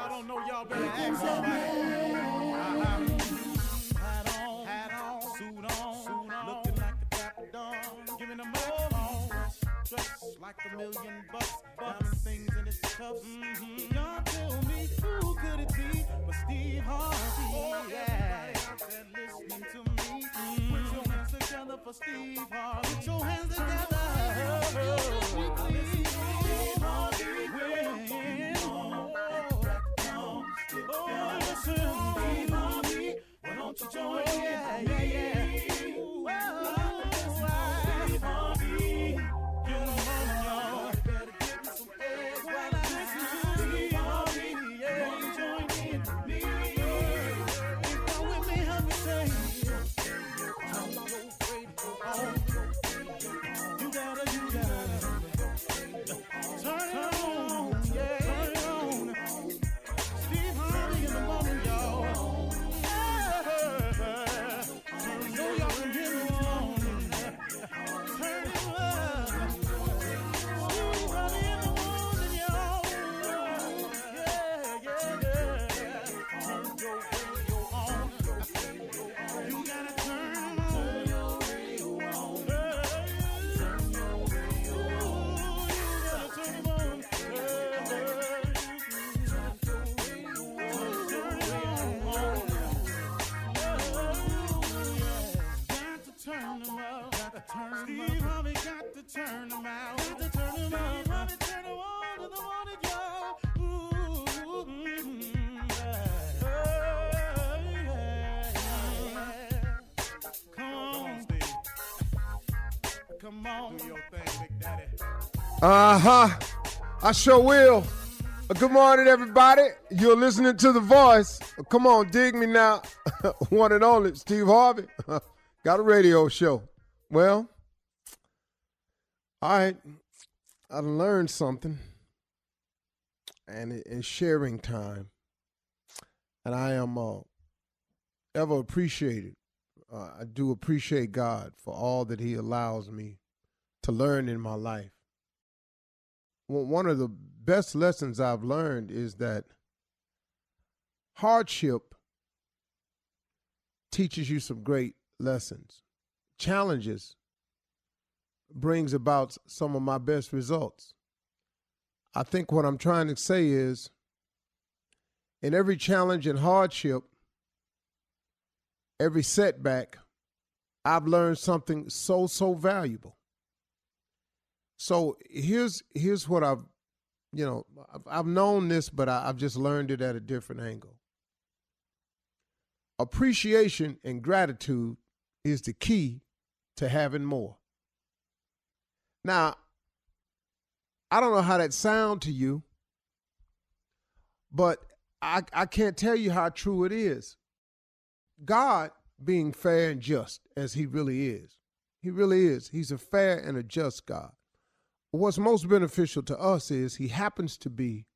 Y'all don't know, y'all better somebody. Uh-huh. Hat on, hat on, suit on, suit on, looking like a dapper dawn, giving them all dressed like a million bucks, diamond things in its cuffs. Mm-hmm. Y'all tell me who could it be but Steve Harvey? Oh, yeah. That listening to me. Mm-hmm. Put your hands together for Steve Harvey. Put your hands together. Listen to Steve Listen, Steve Harvey. Why don't you join in? Yeah, yeah, yeah. Uh huh. I sure will. Uh, Good morning, everybody. You're listening to The Voice. Uh, Come on, dig me now. One and only, Steve Harvey. Got a radio show. Well, all right. I learned something, and it- it's sharing time. And I am uh, ever appreciated. Uh, I do appreciate God for all that He allows me to learn in my life well, one of the best lessons I've learned is that hardship teaches you some great lessons. Challenges brings about some of my best results. I think what I'm trying to say is in every challenge and hardship, every setback, I've learned something so so valuable. So here's here's what I've you know I've, I've known this, but I, I've just learned it at a different angle. Appreciation and gratitude is the key to having more. Now, I don't know how that sound to you, but I, I can't tell you how true it is. God being fair and just as he really is. He really is. He's a fair and a just God. What's most beneficial to us is he happens to be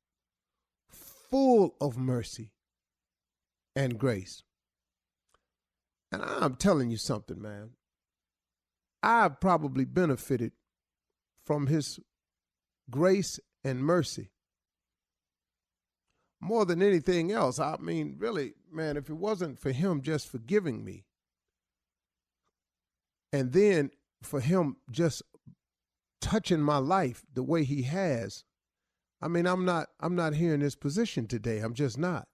full of mercy and grace. And I'm telling you something, man. I've probably benefited from his grace and mercy more than anything else, I mean, really, man, if it wasn't for him just forgiving me, and then for him just touching my life the way he has, I mean, I'm not I'm not here in this position today. I'm just not.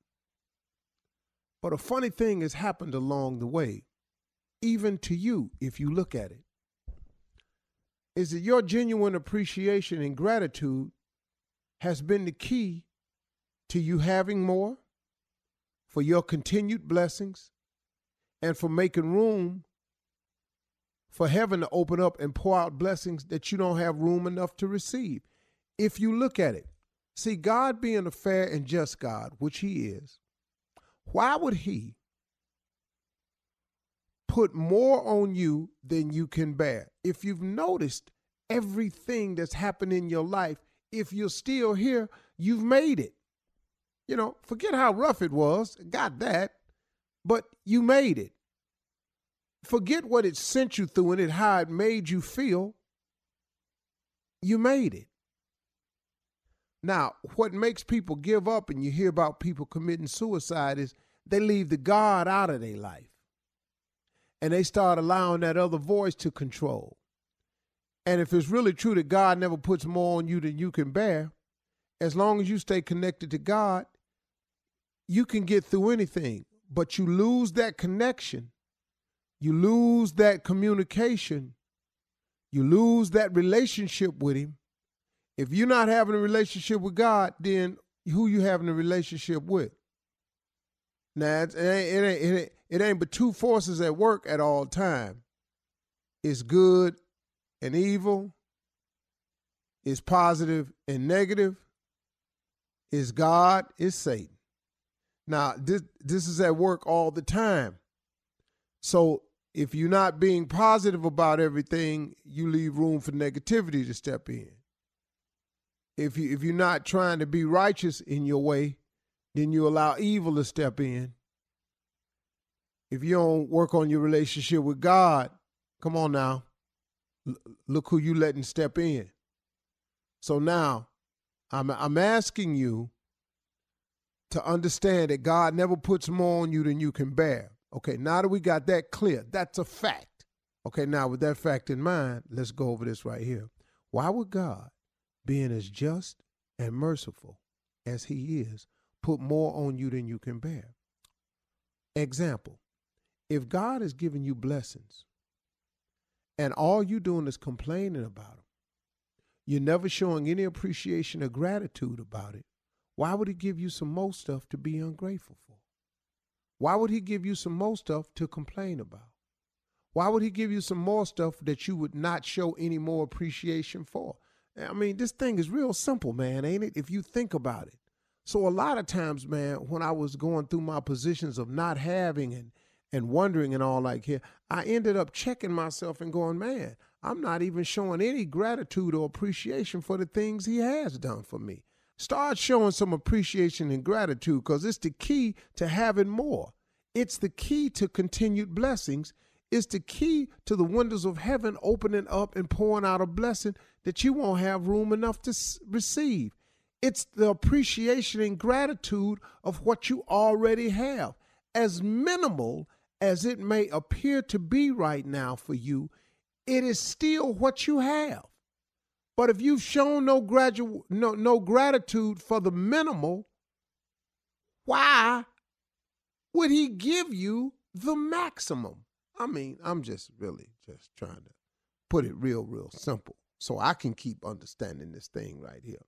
But a funny thing has happened along the way, even to you, if you look at it. Is that your genuine appreciation and gratitude has been the key to you having more, for your continued blessings, and for making room for heaven to open up and pour out blessings that you don't have room enough to receive. If you look at it, see, God being a fair and just God, which He is, why would He put more on you than you can bear? If you've noticed everything that's happened in your life, if you're still here, you've made it. You know, forget how rough it was, got that, but you made it. Forget what it sent you through and it how it made you feel. You made it. Now, what makes people give up and you hear about people committing suicide is they leave the God out of their life. And they start allowing that other voice to control. And if it's really true that God never puts more on you than you can bear, as long as you stay connected to God, you can get through anything. But you lose that connection, you lose that communication, you lose that relationship with Him. If you're not having a relationship with God, then who you having a relationship with? Now it ain't, it ain't, it ain't, it ain't but two forces at work at all time. It's good and evil. It's positive and negative. It's God. It's Satan. Now this this is at work all the time. So if you're not being positive about everything, you leave room for negativity to step in. If you if you're not trying to be righteous in your way, then you allow evil to step in. If you don't work on your relationship with God, come on now. L- look who you letting step in. So now, I'm I'm asking you to understand that God never puts more on you than you can bear. Okay, now that we got that clear, that's a fact. Okay, now with that fact in mind, let's go over this right here. Why would God, being as just and merciful as He is, put more on you than you can bear? Example if God is giving you blessings and all you're doing is complaining about them, you're never showing any appreciation or gratitude about it, why would He give you some more stuff to be ungrateful for? Why would He give you some more stuff to complain about? Why would He give you some more stuff that you would not show any more appreciation for? I mean, this thing is real simple, man, ain't it? If you think about it. So a lot of times, man, when I was going through my positions of not having and and wondering and all like here, I ended up checking myself and going, man, I'm not even showing any gratitude or appreciation for the things he has done for me. Start showing some appreciation and gratitude because it's the key to having more. It's the key to continued blessings. It's the key to the windows of heaven opening up and pouring out a blessing that you won't have room enough to receive. It's the appreciation and gratitude of what you already have. As minimal as it may appear to be right now for you, it is still what you have. But if you've shown no, gradu- no, no gratitude for the minimal, why would he give you the maximum? I mean, I'm just really just trying to put it real, real simple so I can keep understanding this thing right here.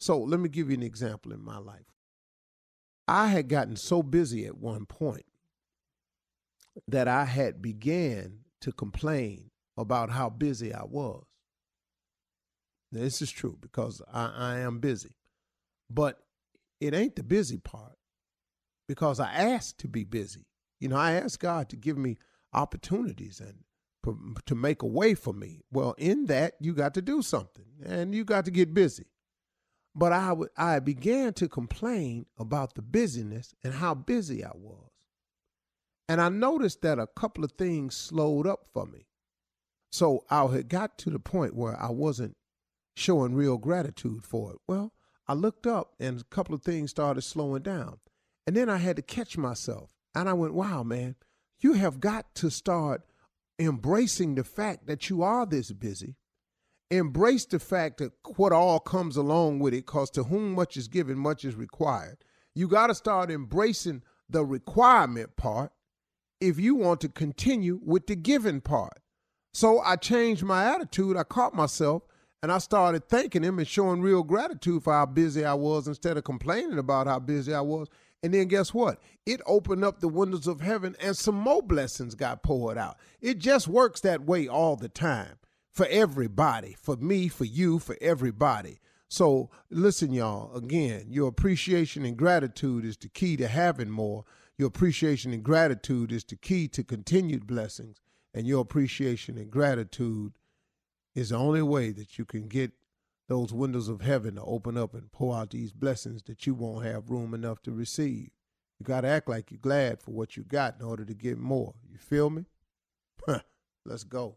So let me give you an example in my life. I had gotten so busy at one point that I had began to complain about how busy I was. This is true because I, I am busy, but it ain't the busy part because I asked to be busy. You know, I asked God to give me opportunities and to make a way for me. Well, in that, you got to do something and you got to get busy. But I, w- I began to complain about the busyness and how busy I was. And I noticed that a couple of things slowed up for me. So I had got to the point where I wasn't showing real gratitude for it. Well, I looked up and a couple of things started slowing down. And then I had to catch myself. And I went, wow, man, you have got to start embracing the fact that you are this busy. Embrace the fact that what all comes along with it, because to whom much is given, much is required. You got to start embracing the requirement part if you want to continue with the giving part. So I changed my attitude. I caught myself and I started thanking him and showing real gratitude for how busy I was instead of complaining about how busy I was. And then guess what? It opened up the windows of heaven and some more blessings got poured out. It just works that way all the time for everybody, for me, for you, for everybody. So listen, y'all, again, your appreciation and gratitude is the key to having more. Your appreciation and gratitude is the key to continued blessings. And your appreciation and gratitude is the only way that you can get those windows of heaven to open up and pour out these blessings that you won't have room enough to receive. You got to act like you're glad for what you got in order to get more. You feel me? Let's go.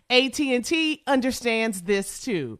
AT&T understands this too.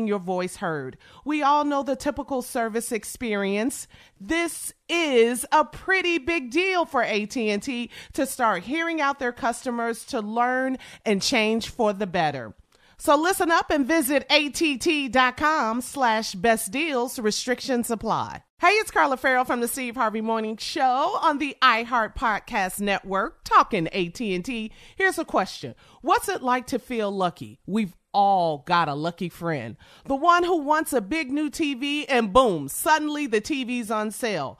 your voice heard. We all know the typical service experience. This is a pretty big deal for AT&T to start hearing out their customers to learn and change for the better. So listen up and visit att.com slash best deals. Restrictions apply. Hey, it's Carla Ferrell from the Steve Harvey Morning Show on the iHeart Podcast Network, talking AT&T. Here's a question. What's it like to feel lucky? We've all got a lucky friend. The one who wants a big new TV and boom, suddenly the TV's on sale.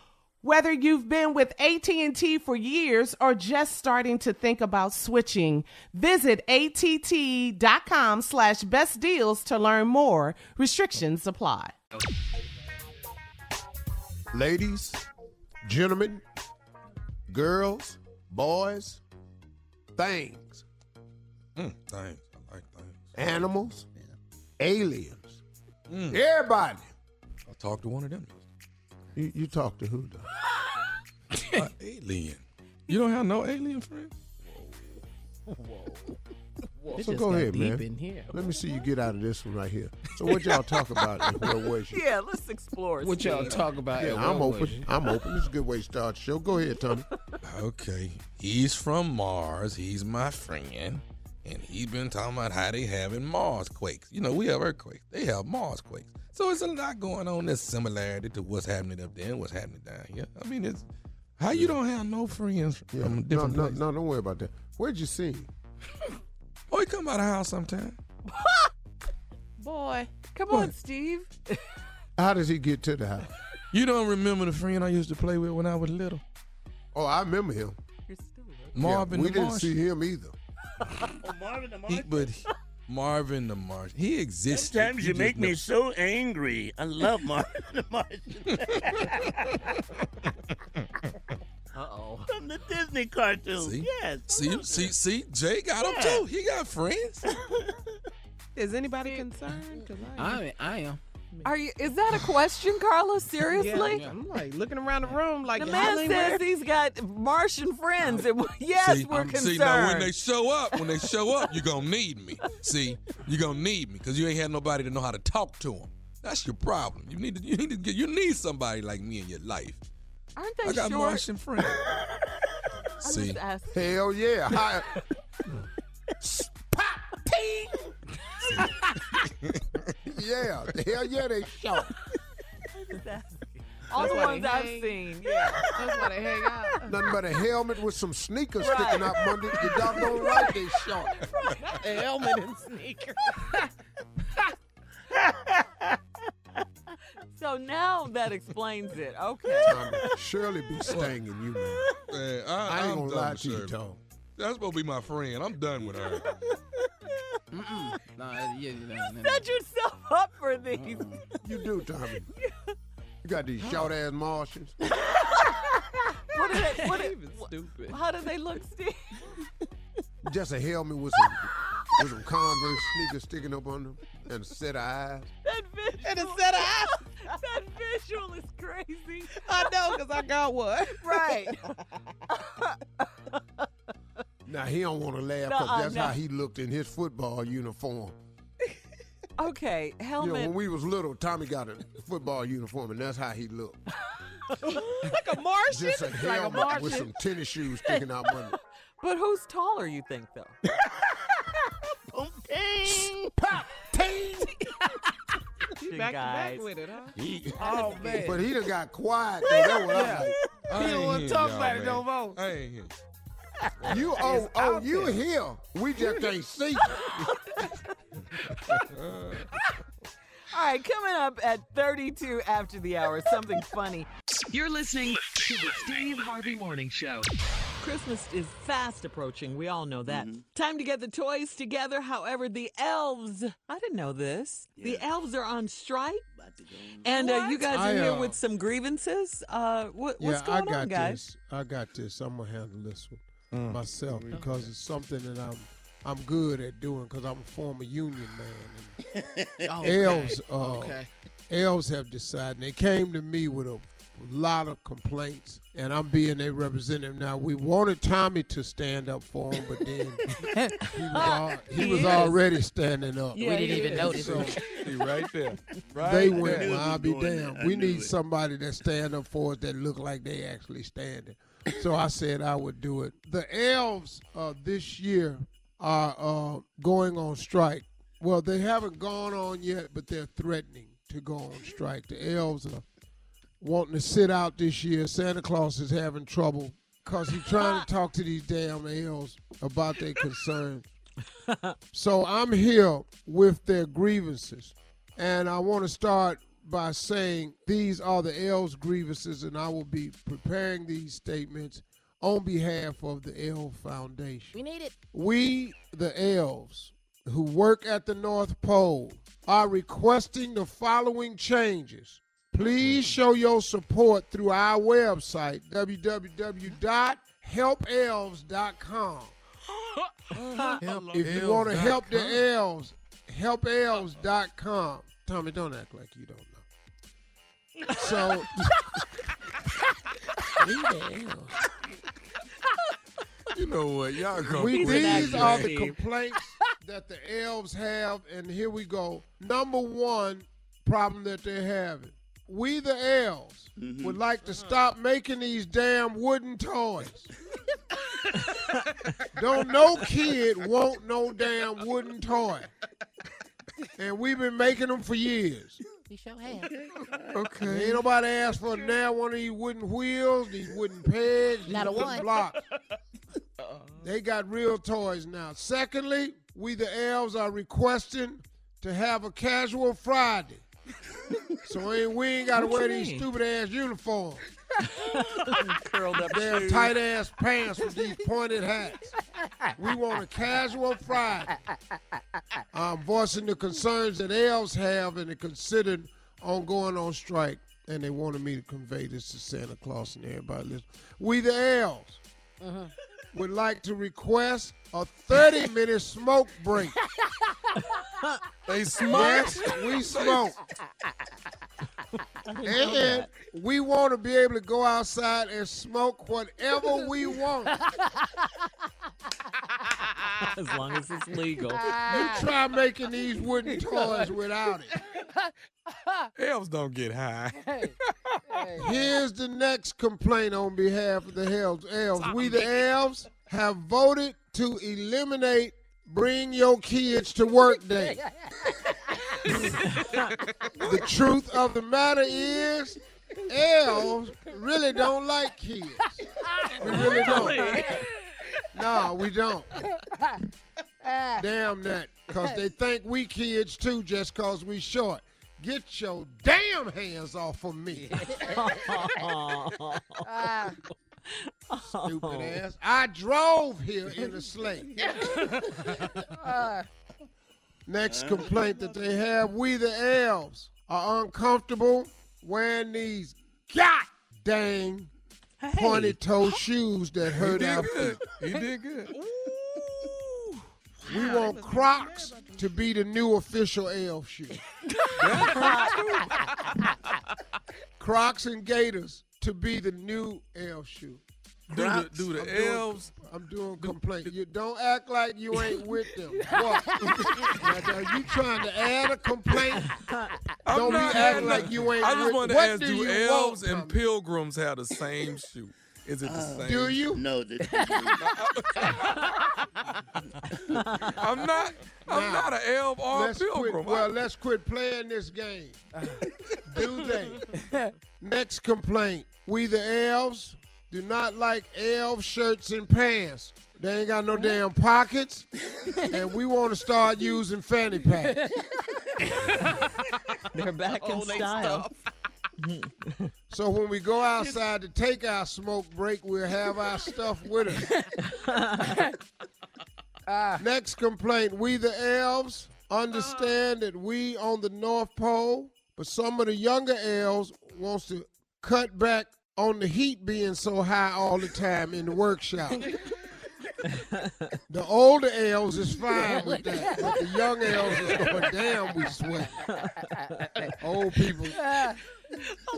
Whether you've been with AT&T for years or just starting to think about switching, visit att.com slash best deals to learn more. Restrictions apply. Ladies, gentlemen, girls, boys, things, Mm, thanks. I like things. animals, aliens, everybody. I talked to one of them. You, you talk to who though? Uh, alien. You don't have no alien friends? So go ahead, man. Let me see you get out of this one right here. So what y'all talk about and where was you? Yeah, let's explore. What y'all talk about? Yeah, at I'm open. Was I'm open. This is a good way to start the show. Go ahead, Tommy. Okay. He's from Mars. He's my friend. And he's been talking about how they having Mars quakes. You know, we have earthquakes. They have Mars quakes. So it's a lot going on. There's similarity to what's happening up there and what's happening down here. I mean, it's how you don't have no friends Yeah. from No, different no, places. no, don't worry about that. Where'd you see him? Oh, he come by the house sometime. Boy, come What? on, Steve. How does he get to the house? You don't remember the friend I used to play with when I was little? Oh, I remember him. Marvin yeah, we the didn't Martian. see him either. He, but he- Marvin the Martian. He exists. Sometimes you make me so angry. I love Marvin the Martian Uh-oh. from the Disney cartoon. See? Yes. I See, love see, that. see. Jay got him too. He got friends. Is anybody concerned? I, I I am. Are you? Is that a question, Carlos? Seriously? Yeah, I'm like looking around the room like The man says wearing- he's got Martian friends. and yes, see, we're um, concerned. see, now when they show up, when they show up, you're gonna need me. See, you're gonna need me because you ain't had nobody to know how to talk to them. That's your problem. You need to, you need to get, you need somebody like me in your life. Aren't they I got short? Martian friends. I'm see, just asking. Hell yeah. Hi- yeah. Hell yeah, they short. All the ones they I've seen. Yeah. That's why they hang out. Nothing but a helmet with some sneakers sticking out from under. You doggone right they short. A helmet and sneakers. So now that explains it. Okay. Tommy, Shirley be stinging you, man. man, I, I ain't I'm gonna lie to you, Shirley. Tom. That's supposed to be my friend. I'm done with her. Mm-mm. Nah, yeah, nah, nah, nah. Set yourself up for these. You do, Tommy. You got these short ass Martians. What are they? What are, Even stupid. how do they look, Steve? Just a helmet with some with some Converse sneakers sticking up on them and a set of eyes. That visual. And a set of eyes. That visual is crazy. I know, because I got one. Right. Now he don't want to laugh because Nuh-uh, that's no. how he looked in his football uniform. Okay. You know, when we was little, Tommy got a football uniform, and that's how he looked. like a Martian. Just a like a helmet Martian. with some tennis shoes sticking out under. but who's taller? You think though? Boom, ting. Pop, ting. You back to guys. back with it, huh? He- Oh, man. But he done got quiet. Though. That's what I'm like. He don't wanna talk about it no more. I ain't here. You oh oh you there. here? We just can't see. All right, coming up at 32 after the hour, something funny. You're listening to the Steve Harvey Morning Show. Christmas is fast approaching. We all know that. Mm-hmm. Time to get the toys together. However, the elves, I didn't know this. The elves are on strike. About to go. And uh, you guys are I, here uh, with some grievances. Uh, what, yeah, what's going I got on, guys? this. I got this. I'm gonna handle this one Mm. myself because it's something that I'm I'm good at doing because I'm a former union man. Oh, And elves, uh, Okay. elves have decided. They came to me with a lot of complaints, and I'm being their representative now. We wanted Tommy to stand up for them, but then he was, al- he He was already standing up. Yeah, we didn't even notice. So He right there. Right they there. went, well, I'll be damned. We need it. somebody that stand up for us that look like they actually standing. So I said I would do it. The elves uh, this year are uh, going on strike. Well, they haven't gone on yet, but they're threatening to go on strike. The elves are wanting to sit out this year. Santa Claus is having trouble because he's trying to talk to these damn elves about their concerns. so I'm here with their grievances. And I want to start by saying these are the elves' grievances, and I will be preparing these statements on behalf of the Elf Foundation. We need it. We, the elves, who work at the North Pole, are requesting the following changes. Please show your support through our website, www.helpelves.com. If you want to help the elves, helpelves.com. Tommy, don't act like you don't know. So, we the elves. You know what? Y'all gonna We, He's an these are the complaints that the elves have, and here we go. Number one problem that they're having. We the elves mm-hmm. would like to stop making these damn wooden toys. Don't no kid want no damn wooden toy. And we've been making them for years. We sure have. Okay. Ain't nobody asked for now one of these wooden wheels, these wooden pegs, Not these a wooden one. blocks. Uh-uh. They got real toys now. Secondly, we the elves are requesting to have a casual Friday. so ain't, we ain't got to What you wear these mean? stupid ass uniforms. Curled up Damn shoes. tight ass pants with these pointed hats. we want a casual Friday. I'm voicing the concerns that elves have and are considered on going on strike. And they wanted me to convey this to Santa Claus and everybody listen. We the elves uh-huh. would like to request a 30 minute smoke break. They smoke. Yes, we smoke. And we want to be able to go outside and smoke whatever we want. as long as it's legal. You try making these wooden toys without it. Elves don't get high. Here's the next complaint on behalf of the elves. elves. We the elves have voted to eliminate bring your kids to work day. The truth of the matter is elves really don't like kids. We really don't. No, we don't. Damn that. Because they think we kids too just because we short. Get your damn hands off of me. Stupid ass. I drove here in a sleigh. Next complaint that they have, we the elves are uncomfortable wearing these god dang pointed toe shoes that hurt did our feet. He did good. We want Crocs to be the new official elf shoe. Crocs and Gators to be the new elf shoe. Do the, do the I'm doing- elves. I'm doing complaint. You don't act like you ain't with them. What? now, are you trying to add a complaint? I'm Don't be not acting like you ain't I just with- wanted to what ask: do Do you elves and pilgrims have the same shoe? Is it the same? Do you? No, the, I'm not. I'm Now, not an elf or a Let's quit, pilgrim. well, let's quit playing this game. do they? Next complaint. We the elves do not like elf shirts and pants. They ain't got no damn pockets, and we want to start using fanny packs. They're back in style. So when we go outside to take our smoke break, we'll have our stuff with us. Next complaint. We the elves understand that we on the North Pole, but some of the younger elves wants to cut back on the heat being so high all the time in the workshop. the older elves is fine with that, but the young elves is going, damn, we sweat. Old people. I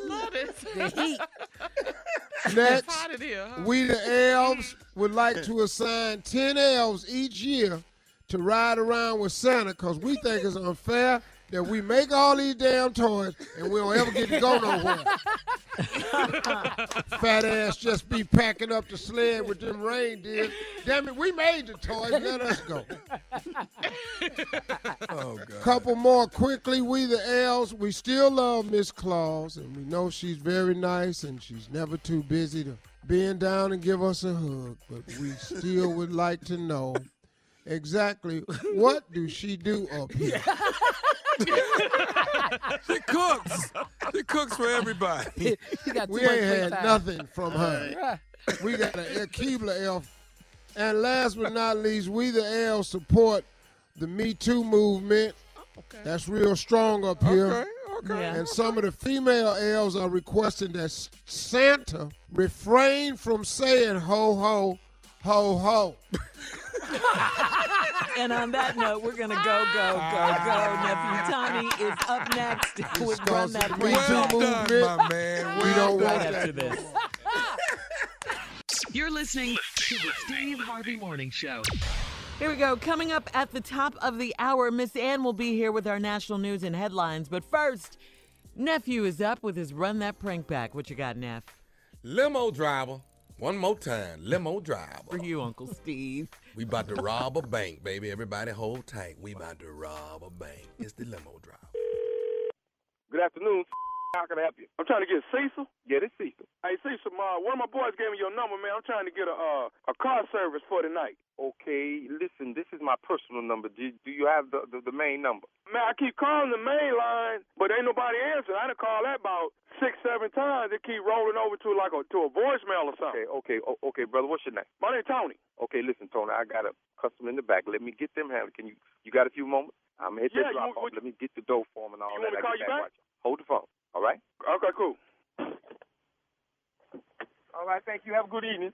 love it. The heat. Next, here, huh? we the elves would like to assign 10 elves each year to ride around with Santa because we think it's unfair that we make all these damn toys and we don't ever get to go nowhere. Fat ass just be packing up the sled with them reindeer. Damn it, we made the toys. Let us go. Oh God. Couple more quickly. We the elves, we still love Miss Claus, and we know she's very nice and she's never too busy to bend down and give us a hug. But we still would like to know exactly what do she do up here. She cooks. She cooks for everybody. Got We ain't had time. nothing from her. We got a, a Keebler elf. And last but not least, we the elves support the Me Too movement. That's real strong up here. Okay. Okay. Yeah. And some of the female elves are requesting that Santa refrain from saying ho ho ho ho. And on that note, we're gonna go, go, go, go. Nephew Tommy is up next with Run That the Bridge Well Back done, my man. We Well don't done. want right that. after this. You're listening to the Steve Harvey Morning Show. Here we go. Coming up at the top of the hour, Miss Ann will be here with our national news and headlines. But first, Nephew is up with his Run That Prank Back. What you got, Neff? Limo driver. One more time. Limo driver. For you, Uncle Steve. We about to rob a bank, baby. Everybody hold tight. We about to rob a bank. It's the limo driver. Good afternoon. How can I help you? I'm trying to get Cecil. Yeah, this Cecil. Hey, Cecil, uh, one of my boys gave me your number, man. I'm trying to get a uh, a car service for tonight. Okay, listen, this is my personal number. Do, do you have the, the the main number? Man, I keep calling the main line, but ain't nobody answering. I done called that about six, seven times. It keep rolling over to like a to a voicemail or something. Okay, okay, o- okay, brother. What's your name? My name's Tony. Okay, listen, Tony. I got a customer in the back. Let me get them handled. Can you? You got a few moments? I'm hit Yeah, the drop off. Let me get the dough form and all You that. want me to I call get you back? Hold the phone. All right. Okay, cool. All right. Thank you. Have a good evening.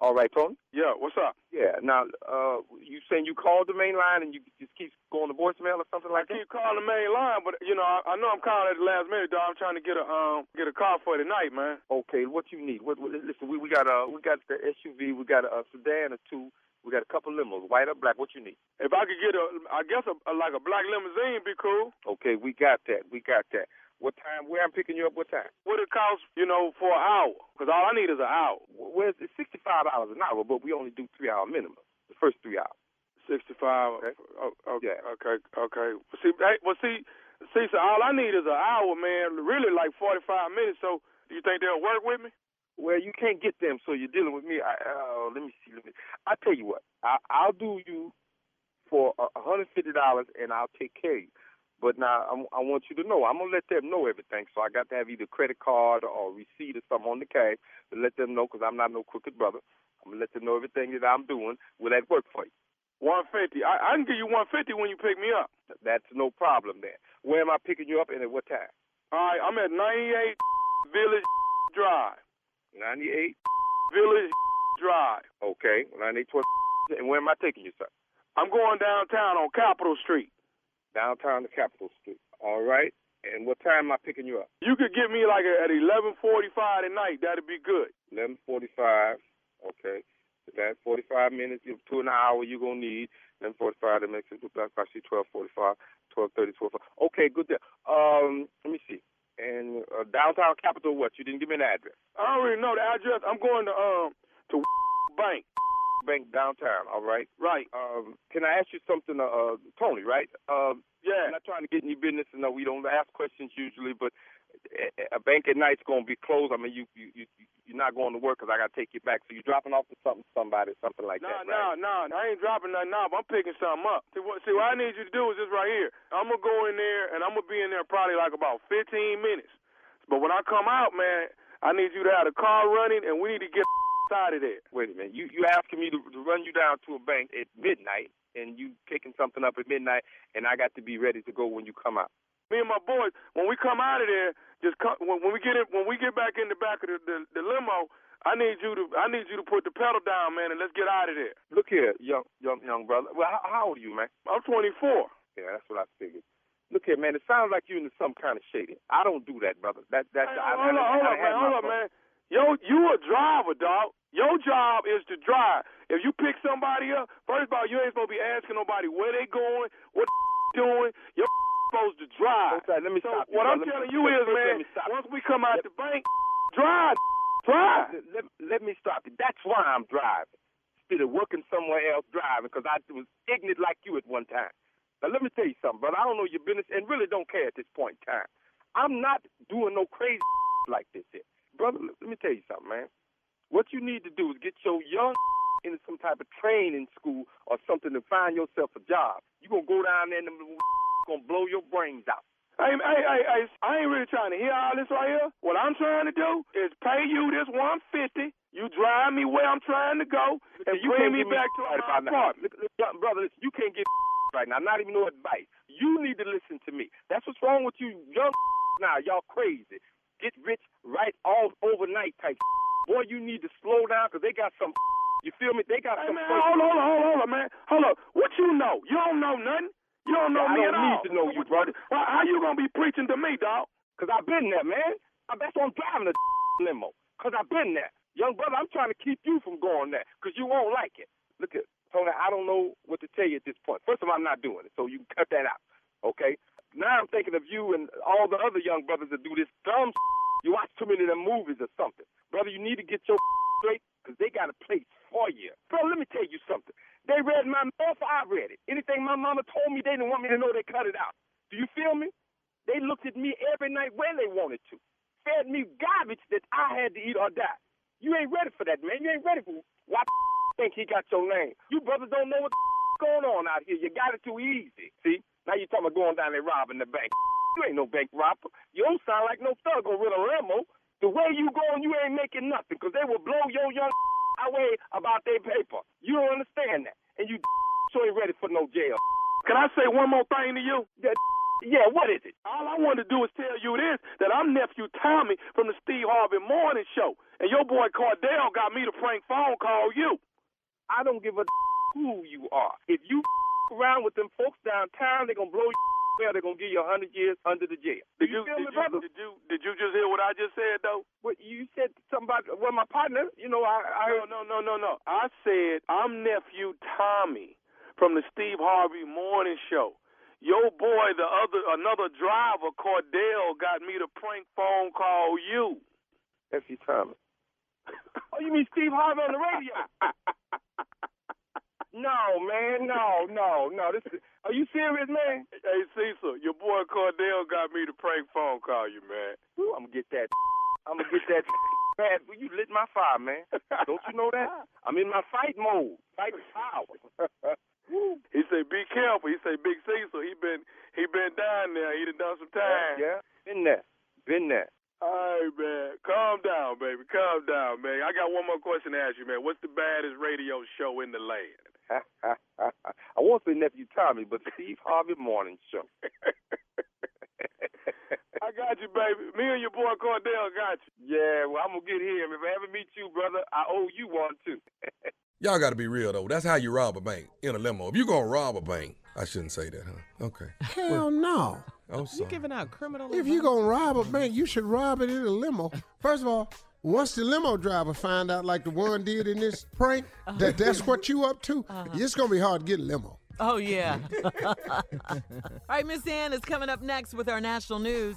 All right, Tony. Yeah, what's up? Yeah. Now, uh, you saying you called the main line and you just keep going to voicemail or something like I that? I keep calling the main line, but you know, I, I know I'm calling at the last minute, dog. I'm trying to get a um get a car for tonight, man. Okay. What you need? What, what, listen, we we got uh we got the SUV. We got a, a sedan or two. We got a couple limos, white or black. What you need? If I could get a, I guess a, a like a black limousine, be cool. Okay, we got that. We got that. What time? Where I'm picking you up? What time? What it cost, you know, for an hour? Because all I need is an hour. Where's it's sixty five dollars an hour, but we only do three hour minimum. The first three hours. Sixty-five. Okay. Oh, okay. Yeah. Okay. Okay. Well, see, hey, well, see, see, so all I need is an hour, man. Really, like forty-five minutes. So, do you think they'll work with me? Well, you can't get them, so you're dealing with me. I, uh, let me see. Let me. I tell you what. I, I'll do you for a hundred fifty dollars, and I'll take care of you. But now I, I want you to know, I'm gonna let them know everything. So I got to have either credit card or receipt or something on the cash to let them know, because I'm not no crooked brother. I'm gonna let them know everything that I'm doing. Will that work for you? One fifty. I, I can give you one fifty when you pick me up. That's no problem then. Where am I picking you up and at what time? All right. I'm at ninety-eight Village Drive. 98. Village Drive. Okay, 98 And where am I taking you, sir? I'm going downtown on Capitol Street. Downtown to Capitol Street. All right. And what time am I picking you up? You could get me like at eleven forty-five tonight. That'd be good. 11:45. Okay. So that's 45 minutes. You two and an hour you're gonna need. 11:45. That makes it black. I see 12:45, 12:30, 12. Okay, good. Deal. Um, let me see. And uh, downtown Capitol, what? You didn't give me an address. I don't really know the address. I'm going to um to bank. Bank downtown. All right. Right. Um, can I ask you something, uh, uh Tony? Right? Um, Yeah. I'm not trying to get in your business. and No, we don't ask questions usually, but a- bank at night's going to be closed. I mean, you you you you're not going to work because I got to take you back. So you're dropping off to something somebody something like No, that, no, right? no, I ain't dropping nothing off. I'm picking something up. See what, see, what I need you to do is this right here. I'm gonna go in there and I'm gonna be in there probably like about 15 minutes. But when I come out, man, I need you to have the car running and we need to get out of there. Wait a minute. You you asking me to, to run you down to a bank at midnight and you picking something up at midnight, and I got to be ready to go when you come out. Me and my boys, when we come out of there, just come, when, when we get in, when we get back in the back of the, the, the limo, I need you to I need you to put the pedal down, man, and let's get out of there. Look here, young young young brother. Well, how, how old are you, man? I'm 24. Yeah, that's what I figured. Look here, man. It sounds like you're into some kind of shading. I don't do that, brother. That that. Hey, I, hold I, on, hold I, on, man, hold on, man. Yo, you a driver, dog. Your job is to drive. If you pick somebody up, first of all, you ain't supposed to be asking nobody where they going, what they doing. You're supposed to drive. Okay, let me so stop you, what bro. I'm Let me- telling you is, man, let once we come out the bank, drive, drive. Let, let, let me stop you. That's why I'm driving. Instead of working somewhere else driving, because I was ignorant like you at one time. Now, let me tell you something, brother. I don't know your business and really don't care at this point in time. I'm not doing no crazy like this here. Brother, let me tell you something, man. What you need to do is get your young into some type of training school or something to find yourself a job. you going to go down there and to blow your brains out. Hey, hey, hey, hey, I ain't really trying to hear all this right here. What I'm trying to do is pay you this 150. You drive me where I'm trying to go and you bring me back to right my now. apartment. Look, brother, listen, you can't get right now. Not even no advice. You need to listen to me. That's what's wrong with you young now. Y'all crazy. Get rich right all overnight type. Boy, you need to slow down because they got some. You feel me? They got Hey, some. man, hold on, hold on, hold on, man. Hold on. What you know? You don't know nothing. You don't know I me don't at need all. to know you, brother. How, how you gonna be preaching to me, dog? Because I've been there, man. That's why I'm driving a limo. Because I've been there. Young brother, I'm trying to keep you from going there because you won't like it. Look at Tony, I don't know what to tell you at this point. First of all, I'm not doing it, so you can cut that out, okay? Now I'm thinking of you and all the other young brothers that do this dumb You watch too many of them movies or something. Brother, you need to get your straight because they got a place for you. Bro, let me tell you something. They read my mail, I read it. Anything my mama told me, they didn't want me to know, they cut it out. Do you feel me? They looked at me every night when they wanted to. Fed me garbage that I had to eat or die. You ain't ready for that, man. You ain't ready for why think he got your name. You brothers don't know what going on out here. You got it too easy. See? Now you talking about going down there robbing the bank. You ain't no bank robber. You don't sound like no thug over with a limo. The way you going, you ain't making nothing because they will blow your young away about their paper. You don't understand that. And you so ain't ready for no jail. Can I say one more thing to you? Yeah, yeah, what is it? All I want to do is tell you this that I'm nephew Tommy from the Steve Harvey Morning Show, and your boy Cordell got me to prank phone call you. I don't give a who you are. If you around with them folks downtown, they're gonna blow you well, they're gonna give you a hundred years under the jail. Did you, you, feel did me, you, brother? did you did you just hear what I just said though? What you said something about well my partner, you know, I I No, no, no, no, no. I said I'm nephew Tommy from the Steve Harvey Morning Show. Your boy, the other another driver, Cordell, got me to prank phone call you. Nephew Tommy. oh, you mean Steve Harvey on the radio? no, man, no, no, no. This is, are you serious, man? Hey Cecil, your boy Cordell got me to prank phone call you, man. Ooh, I'm gonna get that. I'm gonna get that. Man, you lit my fire, man. Don't you know that? I'm in my fight mode. Fight power. He said, "Be careful." He said, "Big Cecil, he been he been down there. He done done some time." Yeah, been there, been there. All right, man. Calm down, baby. Calm down, man. I got one more question to ask you, man. What's the baddest radio show in the land? I won't say nephew Tommy, but Steve Harvey Morning Show. I got you, baby. Me and your boy Cordell got you. Yeah, well, I'm gonna get him. If I ever meet you, brother, I owe you one too. Y'all got to be real though. That's how you rob a bank in a limo. If you gonna rob a bank, I shouldn't say that, huh? Okay. Hell no. Oh, You sorry. giving out criminal If you gonna rob a bank, you should rob it in a limo. First of all, once the limo driver find out, like the one did in this prank, that that's what you up to, uh-huh. it's gonna be hard to get a limo. Oh, yeah. All right, Miss Ann is coming up next with our national news.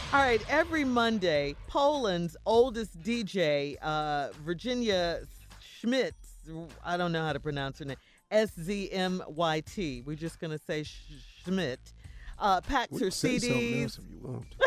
All right, every Monday, Poland's oldest DJ, uh, Virginia Schmidt, I don't know how to pronounce her name, S Z M Y T. We're just going to say Sch- Schmidt. Uh, packs We her say CDs. else if you want to.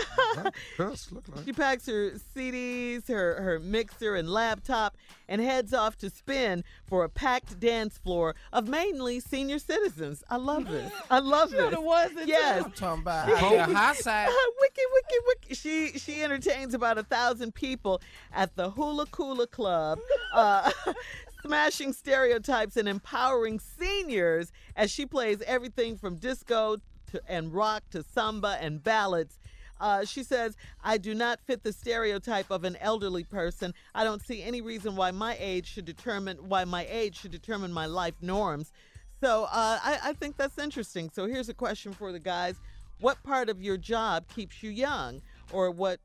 Look like. She packs her CDs, her, her mixer, and laptop and heads off to spin for a packed dance floor of mainly senior citizens. I love this. I love Sure this. it wasn't, Yes. I'm talking about I get a high side. wiki, wiki, wiki. She she entertains about a thousand people at the Hula Kula Club, uh, smashing stereotypes and empowering seniors as she plays everything from disco to, and rock to samba and ballads. Uh, she says, I do not fit the stereotype of an elderly person. I don't see any reason why my age should determine why my age should determine my life norms. So uh, I, I think that's interesting. So here's a question for the guys: What part of your job keeps you young, or what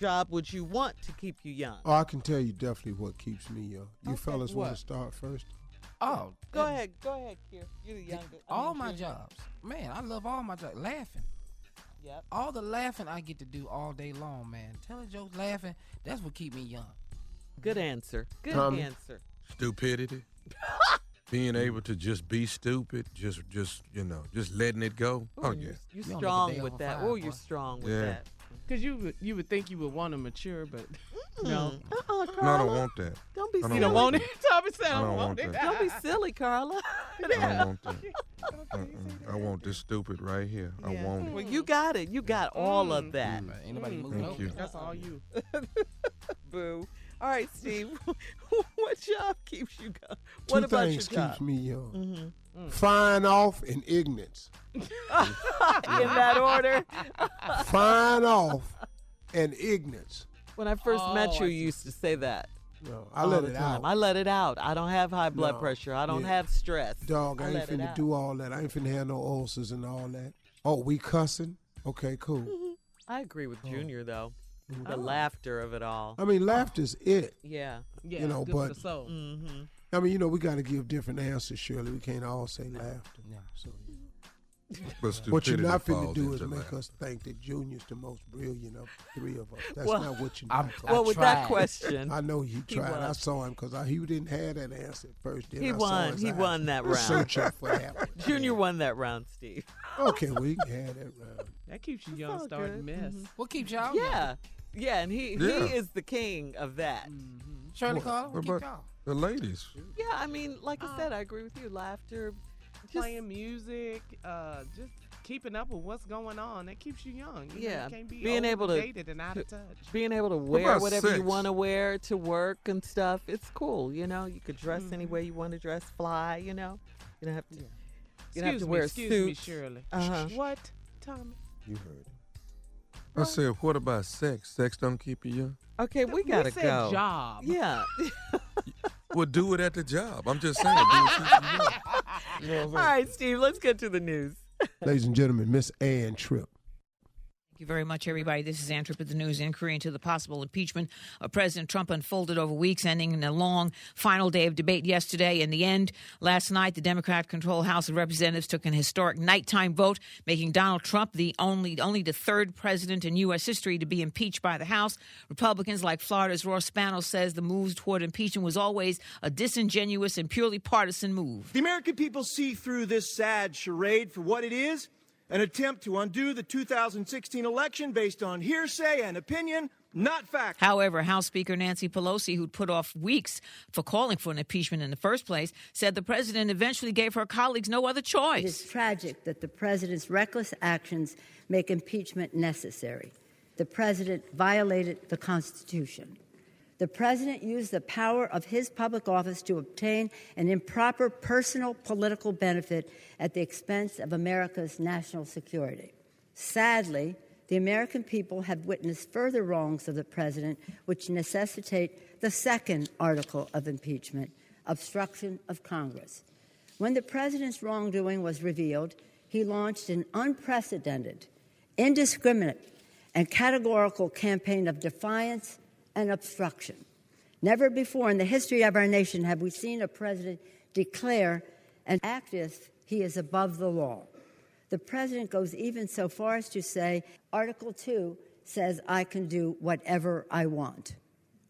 job would you want to keep you young? Oh, I can tell you definitely what keeps me young. You Okay, fellas want to start first? Oh, oh, Go ahead, go ahead, Kier. You're the youngest. I all mean, my you're- jobs, man. I love all my jobs. Laughing. Yep. All the laughing I get to do all day long, man. Telling jokes, laughing. That's what keep me young. Good answer. Good Tommy? answer. Stupidity. Being able to just be stupid, just just you know, just letting it go. Oh yeah. You're You don't look a strong with that. Oh, you're strong with Yeah. that. Because you would, you would think you would want to mature, but no. Uh-uh, No, I Carla. don't want that. Don't be I don't silly. You don't want it? Tommy said, I I don't don't want want it. that. Don't be silly, Carla. I don't want that. Uh-uh. I want this stupid right here. I Yeah. want Well, it. you got it. You got all of that. But ain't nobody Mm. moving Thank over. you. That's all you. Boo. All right, Steve. what job keeps you going? What Two about things your job? keeps me young. Fine off and ignorance. In that order. Fine off and ignorance. When I first met Oh, you, you used to say that. No, I all let the it time. out. I let it out. I don't have high blood No, pressure. I don't yeah. have stress. Dog, I, ain't let it finna do all that. I ain't finna have no ulcers and all that. Oh, we cussing? Okay, cool. Mm-hmm. I agree with Junior though. Mm-hmm. The laughter of it all. I mean, laughter's it. Yeah. Yeah, You know, good but- for the soul. Mm-hmm. I mean, you know, we got to give different answers, Shirley. We can't all say laughter. Yeah. So, But what you're not finna falls do is make us think that Junior's the most brilliant of three of us. That's Well, not what you're I'm- not I Well, with that question, I know you He tried. I saw him because he didn't have that answer at first. Then he I won. his He eyes won that round. Searching for that one. Junior won that round, Steve. Okay, well, you can have that round. That keeps you young, all starting good. mess. What keeps y'all? young? Yeah. Yeah, and he Yeah. he is the king of that. Shirley What- Carla, what what keep about- y'all? The ladies. Yeah, I mean, like I said, I agree with you. Laughter, just Playing music, uh, just keeping up with what's going on. That keeps you young. You know, Yeah. you can't be Being able to- dated and out of touch. being able to wear about whatever you sex? want to wear to work and stuff. It's cool, you know. You could dress Mm-hmm. any way you want to dress, fly, you know. You don't have to. You don't have Excuse to me, wear excuse suits. me, Shirley. Uh-huh. What, Tommy? You heard it. I oh. said, what about sex? Sex don't keep you young. Okay, we gotta said go. job. Yeah. Well, do it at the job. I'm just saying. Do it keep you young. You know what I'm saying? right, Steve. Let's get to the news. Ladies and gentlemen, Miss Ann Tripp. Thank you very much, everybody. This is Ann Tripp with the news inquiry into the possible impeachment of President Trump unfolded over weeks, ending in a long final day of debate yesterday. In the end, last night, the Democrat-controlled House of Representatives took an historic nighttime vote, making Donald Trump the only only the third president in U.S. history to be impeached by the House. Republicans, like Florida's Ross Spanos, says the move toward impeachment was always a disingenuous and purely partisan move. The American people see through this sad charade for what it is an attempt to undo the 2016 election based on hearsay and opinion, not fact. However, House Speaker Nancy Pelosi, who'd put off weeks for calling for an impeachment in the first place, said the president eventually gave her colleagues no other choice. It is tragic that the president's reckless actions make impeachment necessary. The president violated the Constitution. The president used the power of his public office to obtain an improper personal political benefit at the expense of America's national security. Sadly, the American people have witnessed further wrongs of the president, which necessitate the second article of impeachment obstruction of Congress. When the president's wrongdoing was revealed, he launched an unprecedented, indiscriminate, and categorical campaign of defiance and obstruction. Never before in the history of our nation have we seen a president declare and act as he is above the law. The president goes even so far as to say Article 2 says I can do whatever I want.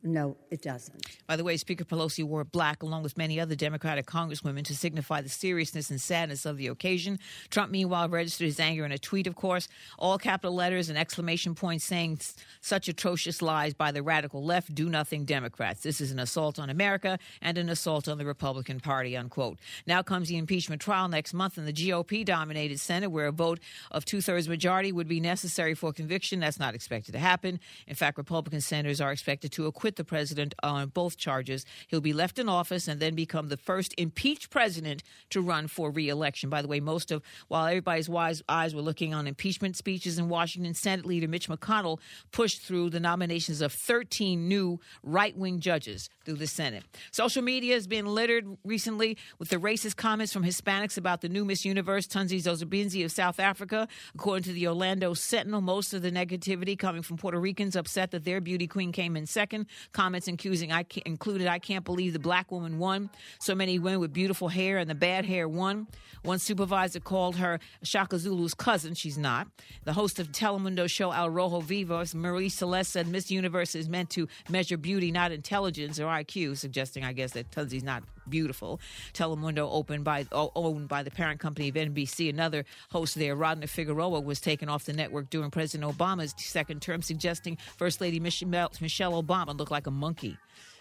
No, it doesn't. By the way, Speaker Pelosi wore black along with many other Democratic congresswomen to signify the seriousness and sadness of the occasion. Trump, meanwhile, registered his anger in a tweet, of course, all capital letters and exclamation points saying such atrocious lies by the radical left, do nothing Democrats. This is an assault on America and an assault on the Republican Party, unquote. Now comes the impeachment trial next month in the GOP dominated Senate, where a vote of two thirds majority would be necessary for conviction. That's not expected to happen. In fact, Republican senators are expected to acquit the president on both charges. He'll be left in office and then become the first impeached president to run for reelection. By the way, most of while everybody's wise eyes were looking on impeachment speeches in Washington, Senate leader Mitch McConnell pushed through the nominations of 13 new right-wing judges through the Senate. Social media has been littered recently with the racist comments from Hispanics about the new Miss Universe, Tunzi Zozibini of South Africa. According to the Orlando Sentinel, most of the negativity coming from Puerto Ricans upset that their beauty queen came in second. Comments accusing I included, I can't believe the black woman won. So many women with beautiful hair and the bad hair won. One supervisor called her Shaka Zulu's cousin. She's not. The host of Telemundo show Al Rojo Vivos, Marie Celeste, said Miss Universe is meant to measure beauty, not intelligence or IQ, suggesting, I guess, that Tunzi's not beautiful. Telemundo, opened by owned by the parent company of NBC. Another host there, Rodney Figueroa, was taken off the network during President Obama's second term, suggesting First Lady Michelle, Michelle Obama looked like a monkey.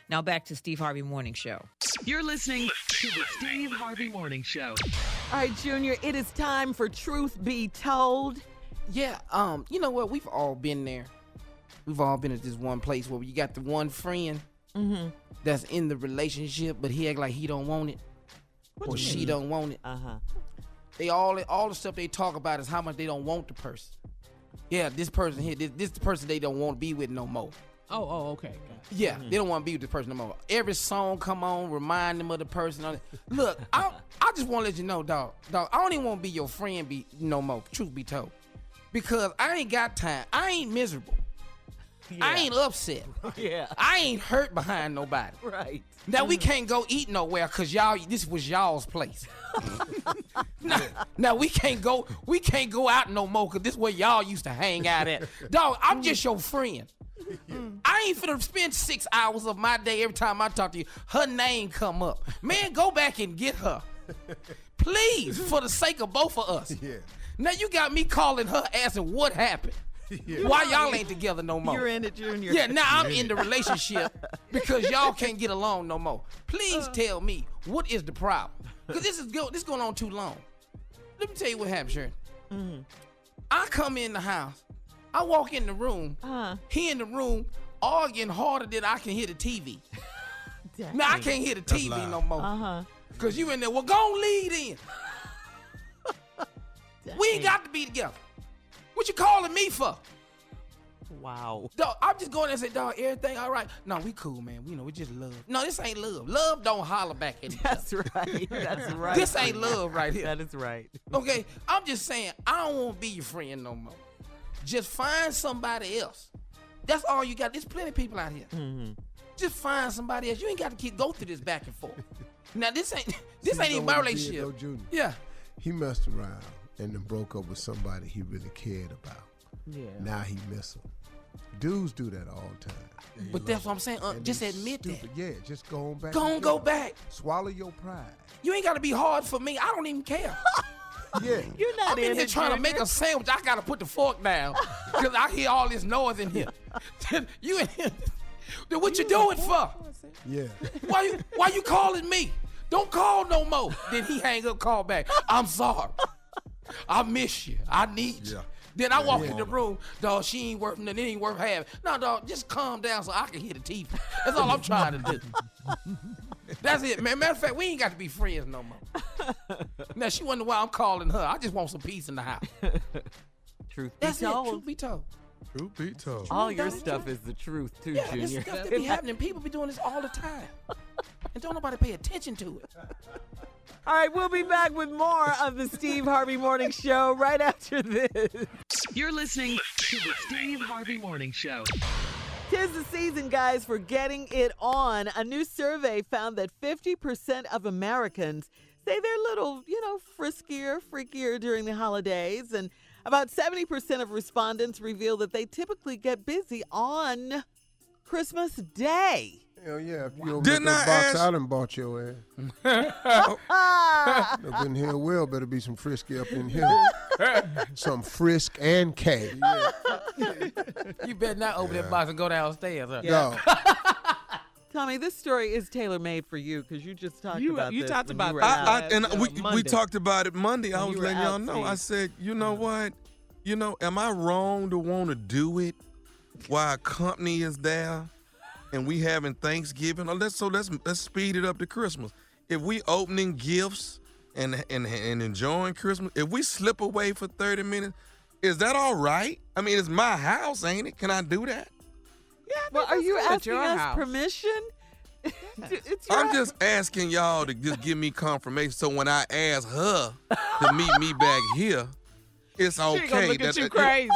Now back to Steve Harvey Morning Show. You're listening to the Steve Harvey Morning Show. All right, Junior, it is time for Truth Be Told. Yeah, um, you know what? We've all been there. We've all been at this one place where you got the one friend Mm-hmm. that's in the relationship, but he act like he don't want it, What or she mean? don't want it. Uh huh. They all all the stuff they talk about is how much they don't want the person. Yeah, this person here, this, this the person they don't want to be with no more. Oh, oh, okay. Yeah, they don't want to be with this person no more. Every song come on, remind them of the person. Look, I I just want to let you know, dog. Dog, I don't even want to be your friend be no more. Truth be told, because I ain't got time. I ain't miserable. I ain't upset. Yeah. I ain't hurt behind nobody. Right. Now we can't go eat nowhere because y'all this was y'all's place. now, now we can't go we can't go out no more because this is where y'all used to hang out at. Dog, I'm just your friend. Mm. I ain't finna spend six hours of my day every time I talk to you. Her name come up. Man, go back and get her. Please, for the sake of both of us. Yeah. Now you got me calling her asking what happened. Why y'all ain't together no more? You're in it, Junior. Yeah, now I'm in the relationship because y'all can't get along no more. Please tell me what is the problem? Because this is go this going on too long. Let me tell you what happened, Sharon. Mm-hmm. I come in the house, I walk in the room, Uh-huh. he in the room arguing harder than I can hear the TV. now I can't hear the TV no more. Uh huh. Cause you in there, well, go on lead in. we ain't got to be together. What you calling me for? Wow. Dog, I'm just going there and say, dog, everything all right. No, we cool, man. We know we just love. No, this ain't love. Love don't holler back at each other. That's right. That's right. This ain't love right here. That is right. Okay, I'm just saying, I don't want to be your friend no more. Just find somebody else. That's all you got. There's plenty of people out here. Mm-hmm. Just find somebody else. You ain't got to keep go through this back and forth. Now this ain't this See, ain't even my what he did, relationship. though, Junior? Yeah. He messed around and then broke up with somebody he really cared about. Yeah. Now he miss him. Dudes do that all the time. But that's what I'm saying. Uh, just admit stupid. Yeah, just go on back. Go on, and go back. Swallow your pride. You ain't got to be hard for me. I don't even care. Yeah. You're not I'm in in here trying to make a sandwich. I gotta put the fork down because I hear all this noise in here. you in here? Then what you doing for? Yeah. Why you Why you calling me? Don't call no more. Then he hang up, call back. I'm sorry. I miss you. I need you. Then I walk in the room, dog. She ain't worth nothing. It ain't worth having. No, dog. Just calm down so I can hear the TV. That's all I'm trying to do. That's it, man. Matter of fact, we ain't got to be friends no more. now she wonder why I'm calling her. I just want some peace in the house. Truth That's be it. told. Truth be told. Truth be told. All your stuff is the truth too, Yeah, this Junior. stuff that be happening. People be doing this all the time, and don't nobody pay attention to it. All right, we'll be back with more of the Steve Harvey Morning Show right after this. You're listening to the Steve Harvey Morning Show. Tis the season, guys, for getting it on. A new survey found that 50% of Americans say they're a little, you know, friskier, freakier during the holidays. And about 70% of respondents reveal that they typically get busy on Christmas Day. Hell yeah. If you open Didn't that I box, ask- I done bought your ass. Up in here, well, better be some frisky up in here. some frisk and K. You better not open that box and go downstairs. Huh? No. Tommy, this story is tailor made for you because you just talked You- about you this talked when about you were this out. I, I, and uh, we, we Monday. talked about it Monday. I When was you were letting y'all out, know. I said, you know what? You know, am I wrong to want to do it while a company is there and we having Thanksgiving? Or let's so let's let's speed it up to Christmas. If we opening gifts and and and enjoying Christmas, if we slip away for thirty minutes, is that all right? I mean, it's my house, ain't it? Can I do that? Yeah. Well, are you at asking your us house. permission? it's I'm just asking y'all to just give me confirmation so when I ask her to meet me back here, it's okay. She gonna look at that- you that- crazy.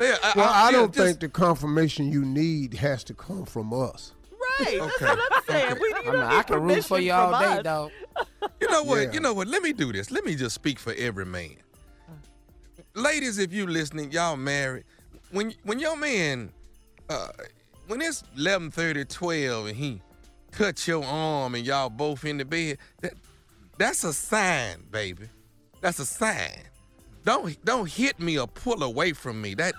Yeah, I, Well, I yeah, don't just- think the confirmation you need has to come from us. right. Okay. That's what I'm saying. Okay. We, you I, mean, need I can root for you all day, though. You know what? Yeah. You know what? Let me do this. Let me just speak for every man. Ladies, if you listening, y'all married. When when your man, uh, when it's 11:30, 12, and he cut your arm and y'all both in the bed, that that's a sign, baby. That's a sign. Don't don't hit me or pull away from me. That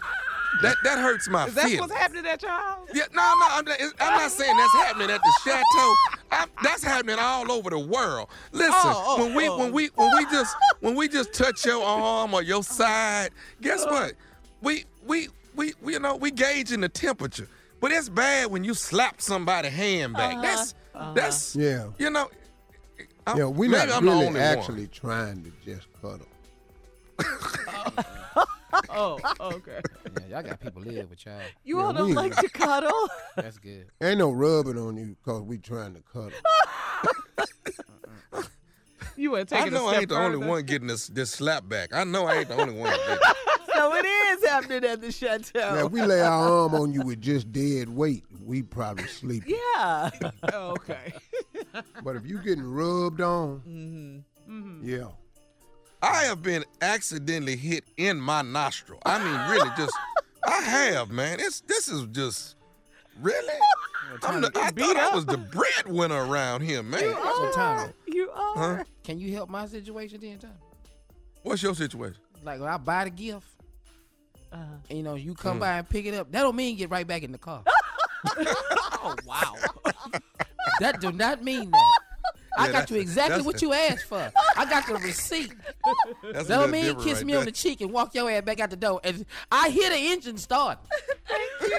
that that hurts my Is that feelings. what's happening at your house? Yeah, no, no, I'm, not- I'm not saying that's happening at the chateau. I'm, that's happening all over the world. Listen, Oh, oh, when we oh. when we when we just oh. when we just touch your arm or your side, guess oh. what? We we we, we you know we gauging the temperature. But it's bad when you slap somebody's hand back. Uh-huh. That's uh-huh. that's Yeah. you know. I'm- Yeah, we're maybe not I'm the really only actually trying to just cuddle. Oh, okay. Yeah, y'all got people live with y'all. You Yeah, all don't we- like to cuddle? That's good. Ain't no rubbing on you because we trying to cuddle. You were I taking a know I ain't the only one getting this this slap back. I know I ain't the only one. so it is happening at the chateau. Now, if we lay our arm on you with just dead weight, we probably sleep. yeah. Oh, okay. But if you getting rubbed on, Mm-hmm. yeah. I have been accidentally hit in my nostril. I mean, really, just I have, man. It's this is just really. I'm the, I thought I was the breadwinner around here, man. That's what time. You are. Huh? Can you help my situation then, Tom? What's your situation? Like when I buy the gift, Uh-huh. and, you know, you Mm. come by and pick it up. That don't mean get right back in the car. oh wow. that do not mean that. I Yeah, got you exactly what you asked for. I got the receipt. That's a That don't mean kiss right me on the cheek and walk your ass back out the door. And I hear the engine start. Thank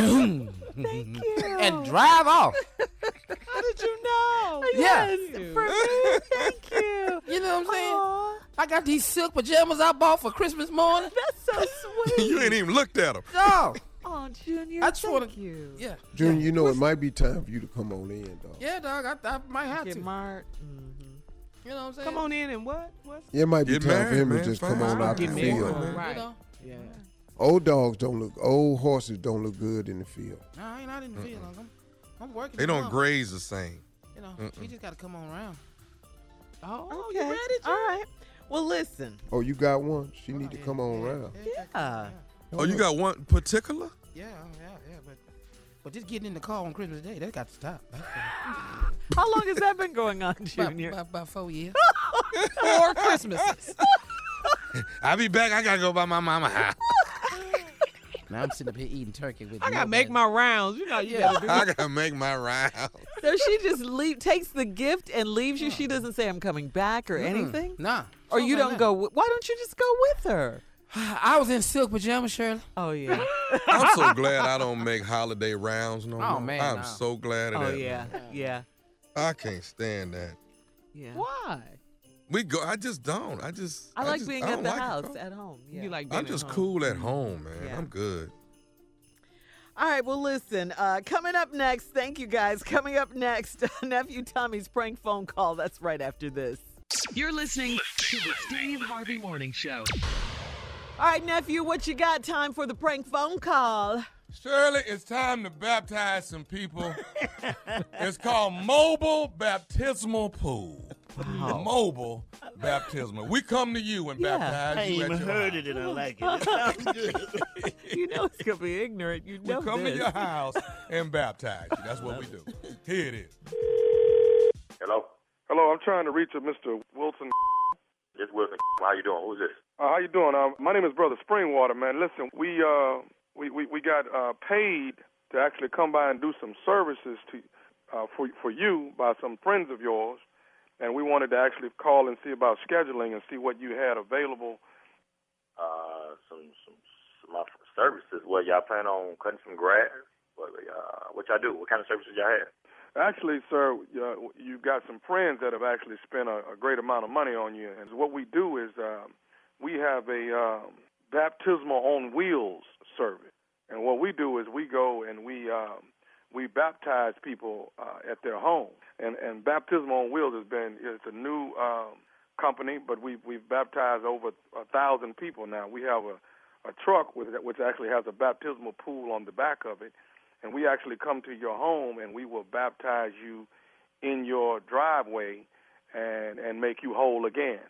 you. Thank you. And drive off. How did you know? Yeah. Yes, for me. Thank you. You know what I'm saying? Aw, I got these silk pajamas I bought for Christmas morning. that's so sweet. you ain't even looked at them. No. Oh, Junior. I just thank wanna- you. Yeah. Junior, you know it might be time for you to come on in, dog. Yeah, dog. I, I might have Get to. marked. Mm-hmm. You know what I'm saying? Come on in and what? What's It might be Get time for married, him man. to just Fine. come on out the Get married. field. man. Right. You know? Yeah. Old dogs don't look, old horses don't look good in the field. No, I ain't out in the field. I'm, I'm working. They don't tomorrow. graze the same. You know, Mm-mm. he just got to come on around. Oh, Okay. you ready, All right. Well, listen. Oh, you got one? She oh, need to come on yeah, around. Yeah. Yeah, Yeah. Oh, you got one particular? Yeah, oh, yeah, yeah, but but just getting in the car on Christmas Day, that got to stop. How long has that been going on, About, Junior? about, about four years. Four Christmases. I'll be back. I gotta go by my mama house. now I'm sitting up here eating turkey with. You. I gotta make bun. my rounds. You know, you Yeah. gotta do. I gotta make my rounds. So she just leave, takes the gift and leaves you. She doesn't say I'm coming back or anything. Nah. Or you don't go. With, why don't you just go with her? That. I was in silk pajamas, Shirley. Oh yeah. I'm so glad I don't make holiday rounds no Oh, more. man, I'm no. so glad of that. oh that. yeah. Yeah. I can't stand that. Yeah. Why? We go. I just don't. I just. I like just- being I at the like house bro. at home. Yeah. You like being I'm at just home. cool at home, man. Yeah. I'm good. All right, well, listen. Uh, coming up next, thank you guys. Coming up next, nephew Tommy's prank phone call. That's right after this. You're listening to the Steve Harvey Morning Show. All right, nephew, what you got? Time for the prank phone call. Shirley, it's time to baptize some people. it's called Mobile Baptismal Pool. The mobile Baptismal. We come to you and Yeah. baptize I you ain't at even your heard house. it and I like it. It sounds good. you know it's gonna be ignorant. You We know come this. to your house and baptize you. That's what we do. Here it is. Hello? Hello, I'm trying to reach a Mr. Wilson. This Wilson. How you doing? Who's this? Uh, how you doing? Uh, my name is Brother Springwater, man. Listen, we uh we we, we got uh, paid to actually come by and do some services to uh, for for you by some friends of yours, and we wanted to actually call and see about scheduling and see what you had available. Uh, some some, some uh, services. Well, y'all plan on cutting some grass? What uh, what y'all do? What kind of services y'all have? Actually, sir, uh, you've got some friends that have actually spent a, a great amount of money on you, and what we do is um, we have a um, baptismal on wheels service, and what we do is we go and we um, we baptize people uh, at their home, and and baptismal on wheels has been it's a new um, company, but we we've baptized over a thousand people now. We have a a truck with which actually has a baptismal pool on the back of it, and we actually come to your home and we will baptize you in your driveway and and make you whole again.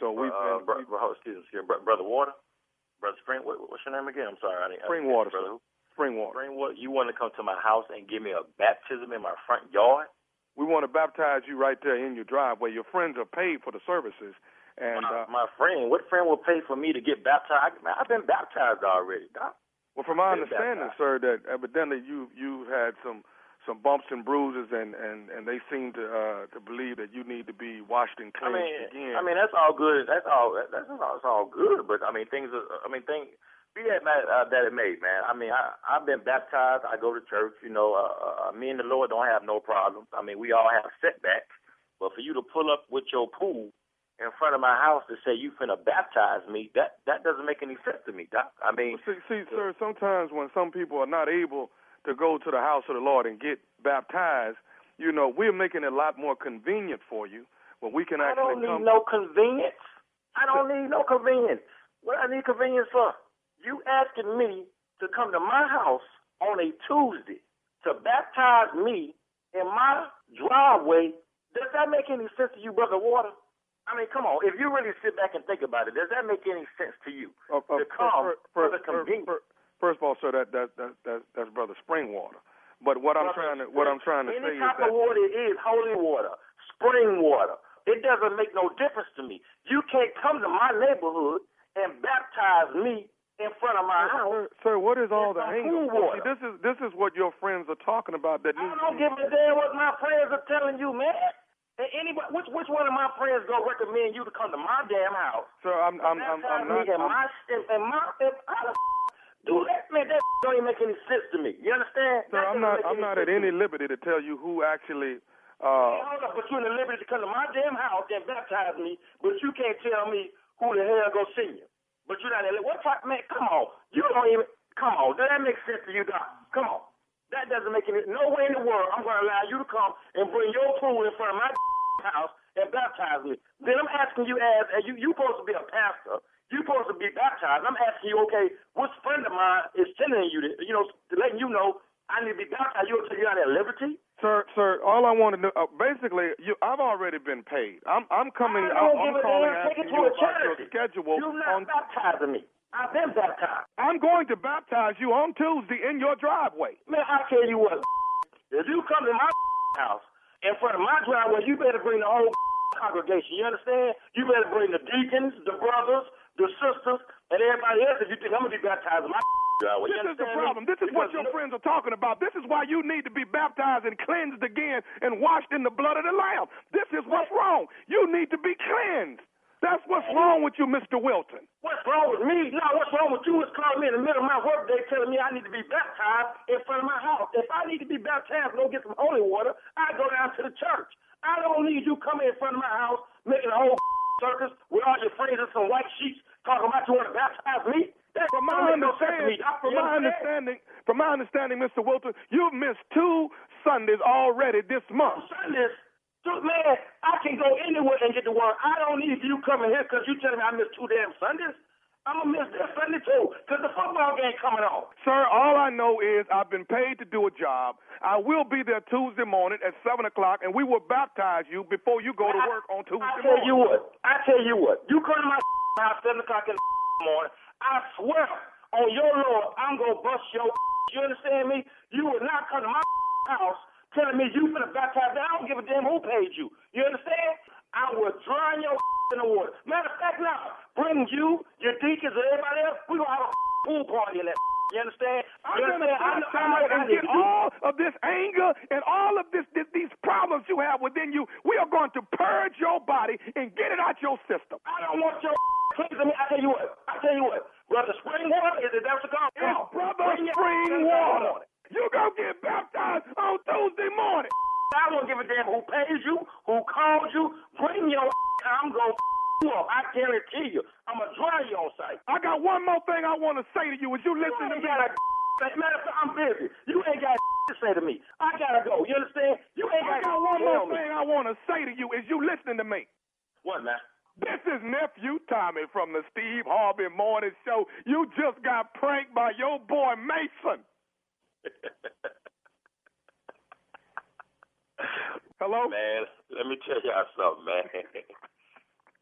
So we've uh, been, bro, bro, excuse me, excuse me, bro, brother Water, brother Spring. What, what's your name again? I'm sorry, I didn't. Springwater, brother. who? Springwater. Springwater. You want to come to my house and give me a baptism in my front yard? We want to baptize you right there in your driveway. Your friends are paid for the services, and my, uh, my friend, what friend will pay for me to get baptized? Man, I've been baptized already, doc. well, from my understanding, sir, that evidently you you had some some bumps and bruises, and and and they seem to uh to believe that you need to be washed and I cleansed mean, again. I mean that's all good. That's all. That's that's all, that's all good. But I mean, things. Are, I mean, things. Be that uh, that it may, man. I mean, I I've been baptized. I go to church. You know, uh, uh, me and the Lord don't have no problems. I mean, we all have setbacks. But for you to pull up with your pool in front of my house to say you finna baptize me, that that doesn't make any sense to me, Doc. I mean, see, see, sir, sometimes when some people are not able to go to the house of the Lord and get baptized, you know, we're making it a lot more convenient for you when we can actually. I actually don't need come. no convenience. I don't need no convenience. What I need convenience for? You asking me to come to my house on a Tuesday to baptize me in my driveway. Does that make any sense to you, brother Water? I mean, come on. If you really sit back and think about it, does that make any sense to you? Uh, uh, to come fir- for fir- the fir- convenience. fir- First of all, sir, that that that, that that's brother Springwater. But what I'm trying to what I'm trying to Any say is type that of water it is holy water, spring water. It doesn't make no difference to me. You can't come to my neighborhood and baptize me in front of my house. Sir, what is all the cool See, water. this is this is what your friends are talking about. That I needs don't give a damn what my friends are telling you, man. And anybody, which which one of my friends gonna recommend you to come to my damn house? Sir, I'm I'm I'm, I'm not. me I'm- my and, and my and do that, man? That don't even make any sense to me. You understand? Sir, That I'm doesn't I'm not at any liberty to tell you who actually. Hey, Uh, hold up, but you're in the liberty to come to my damn house and baptize me, but you can't tell me who the hell go see you. But you're not in what type man, come on. You don't even come on. Does that make sense to you, Doc? Come on. That doesn't make any no way in the world I'm gonna allow you to come and bring your pool in front of my house and baptize me. Then I'm asking you as, as you you supposed to be a pastor. You supposed to be baptized. I'm asking you, okay, which friend of mine is sending you to, you know, letting you know I need to be baptized. You tell you out at liberty? sir, sir, all I want to know, uh, basically, you I've already been paid. I'm I'm coming. I don't I'm give a calling damn. Asking to you about your schedule You're not on. baptizing me. I've been baptized. I'm going to baptize you on Tuesday in your driveway. Man, I tell you what, if you come to my house in front of my driveway, you better bring the whole congregation. You understand? You better bring the deacons, the brothers, the sisters, and everybody else if you think I'm gonna be baptized my driveway. This is the problem. This is what your friends are talking about. This is why you need to be baptized and cleansed again and washed in the blood of the Lamb. This is what's wrong. You need to be cleansed. That's what's wrong with you, Mr. Wilton. What's wrong with me? No, what's wrong with you is calling me in the middle of my workday telling me I need to be baptized in front of my house. If I need to be baptized and go get some holy water, I go down to the church. I don't need you coming in front of my house making a whole circus with all your friends and some white sheets talking about you want to baptize me. That From my make no sense to me. understanding, from my understanding, from my understanding, Mr. Wilton, you've missed two Sundays already this month. Sundays. Dude, man, I can go anywhere and get the word. I don't need you coming here because you telling me I missed two damn Sundays. I'm gonna miss this Sunday too, cause the football game coming on. Sir, all I know is I've been paid to do a job. I will be there Tuesday morning at seven o'clock, and we will baptize you before you go to work on Tuesday morning. I tell morning. you what. I tell you what. You come to my house seven o'clock in the morning. I swear on your Lord, I'm gonna bust your. You understand me? You will not come to my house telling me you finna baptize. me. I don't give a damn who paid you. You understand? I will drown your in the water. Matter of fact, now bring you, your deacons, and everybody else. We gonna have a pool party in that. You understand? I'm you gonna understand? I know- I baptize know and get all of this anger and all of this, this these problems you have within you. We are going to purge your body and get it out your system. I don't want your cleansing me. I tell you what. I tell you what. Brother Spring Water is it? That's what called. It's brother spring water. You gonna get baptized on Tuesday morning. I don't give a damn who pays you, who called you. Bring your I'm gonna you up. I guarantee you. I'm gonna dry you on site. I got one more thing I want to say to you. Is you listen to ain't me? got a matter of fact, I'm busy. You ain't got to say to me. I gotta go. You understand? You ain't I got got one more me. thing I want to say to you. Is you listening to me? What, man? This is nephew Tommy from the Steve Harvey Morning Show. You just got pranked by your boy Mason. Hello? Man, let me tell y'all something, man.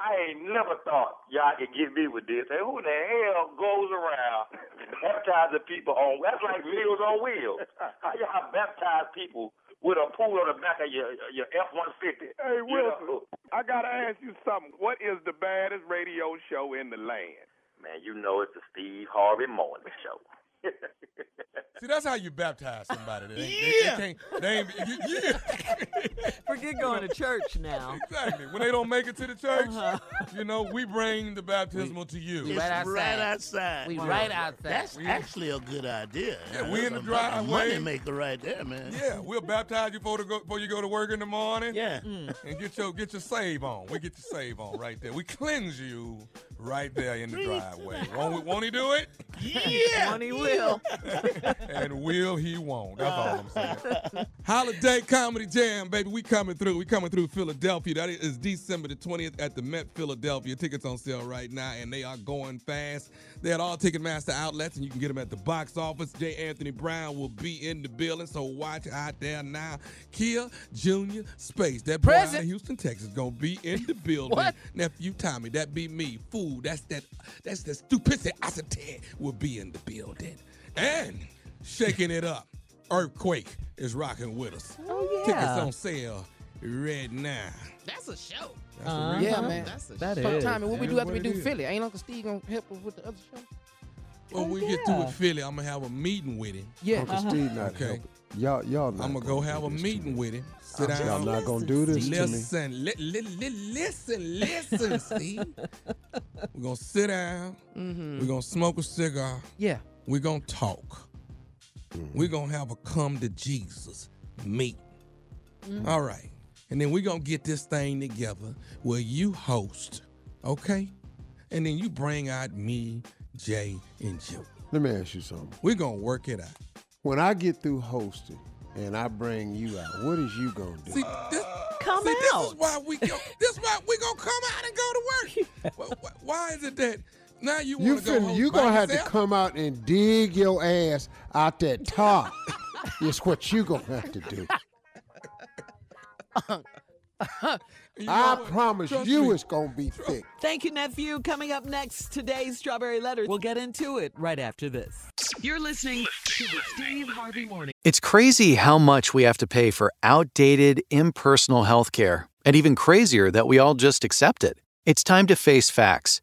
I ain't never thought y'all could get me with this. Hey, who the hell goes around baptizing people on? That's like Meals on Wheels. How y'all baptize people with a pool on the back of your your F one fifty? Hey, Wilson, I got to ask you something. What is the baddest radio show in the land? Man, you know it's the Steve Harvey Morning Show. See, that's how you baptize somebody. They, Yeah. they, they can't. They ain't, you, yeah. Forget going to church now. Exactly. When they don't make it to the church, Uh-huh. you know, we bring the baptismal to you. It's right outside. We right outside. That's actually a good idea. Yeah, we in the driveway. Money maker right there, man. Yeah, we'll baptize you before, to go, before you go to work in the morning. Yeah. And get your get your save on. We get your save on right there. We cleanse you right there in the driveway. Won't, won't he do it? Yeah. One he will. and will he won't. That's all I'm saying. Holiday Comedy Jam, baby. We coming through. We coming through Philadelphia. That is December the 20th at the Met Philadelphia. Tickets on sale right now, and they are going fast. They're at all Ticketmaster outlets, and you can get them at the box office. J. Anthony Brown will be in the building, so watch out there now. Kier Junior Spates, that boy out of Houston, Texas, gonna be in the building. What? Nephew Tommy, that be me. Fool, that's that. That's the stupidity. will be in the building, and shaking it up. Earthquake is rocking with us. Oh, yeah. Tickets on sale right now. That's a show. That's Uh-huh. real Yeah, man. That's a That show. is. Tommy, what we do after we do it is. Philly? Ain't Uncle Steve gonna help us with the other show? When we get through with Philly, I'm gonna have a meeting with him. Yeah. Uncle Uh-huh. Steve not Okay. helping. Y'all, y'all not I'm gonna go have a meeting with him. Sit down. Y'all not gonna do this to me. Listen, li- li- li- listen, listen, Steve. We're gonna sit down. Mm-hmm. We're gonna smoke a cigar. Yeah. We're gonna talk. We're gonna have a come to Jesus meet. Mm-hmm. All right. And then we're gonna get this thing together where you host, okay? And then you bring out me, Jay, and Joe. Let me ask you something. We're gonna work it out. When I get through hosting and I bring you out, what is you gonna do? See, this, Come see, this is why we go. this is why we gonna come out and go to work. Why- why, why is it that now you You want to go? finna, host you by gonna have to come out and dig your ass out that top. it's what you gonna have to do. You know I what? promise Trust you me. it's gonna be thick. Thank you, nephew. Coming up next, today's Strawberry Letter. We'll get into it right after this. You're listening to the Steve Harvey Morning. It's crazy how much we have to pay for outdated, impersonal healthcare, and even crazier that we all just accept it. It's time to face facts.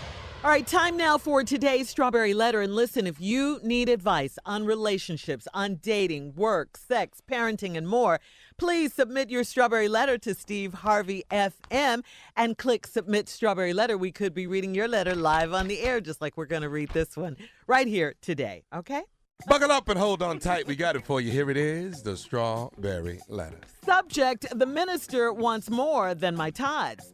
All right, time now for today's Strawberry Letter. And listen, if you need advice on relationships, on dating, work, sex, parenting, and more, please submit your Strawberry Letter to Steve Harvey FM and click Submit Strawberry Letter. We could be reading your letter live on the air, just like we're going to read this one right here today, okay? Buckle up and hold on tight. We got it for you. Here it is the Strawberry Letter. Subject The minister wants more than my tithes.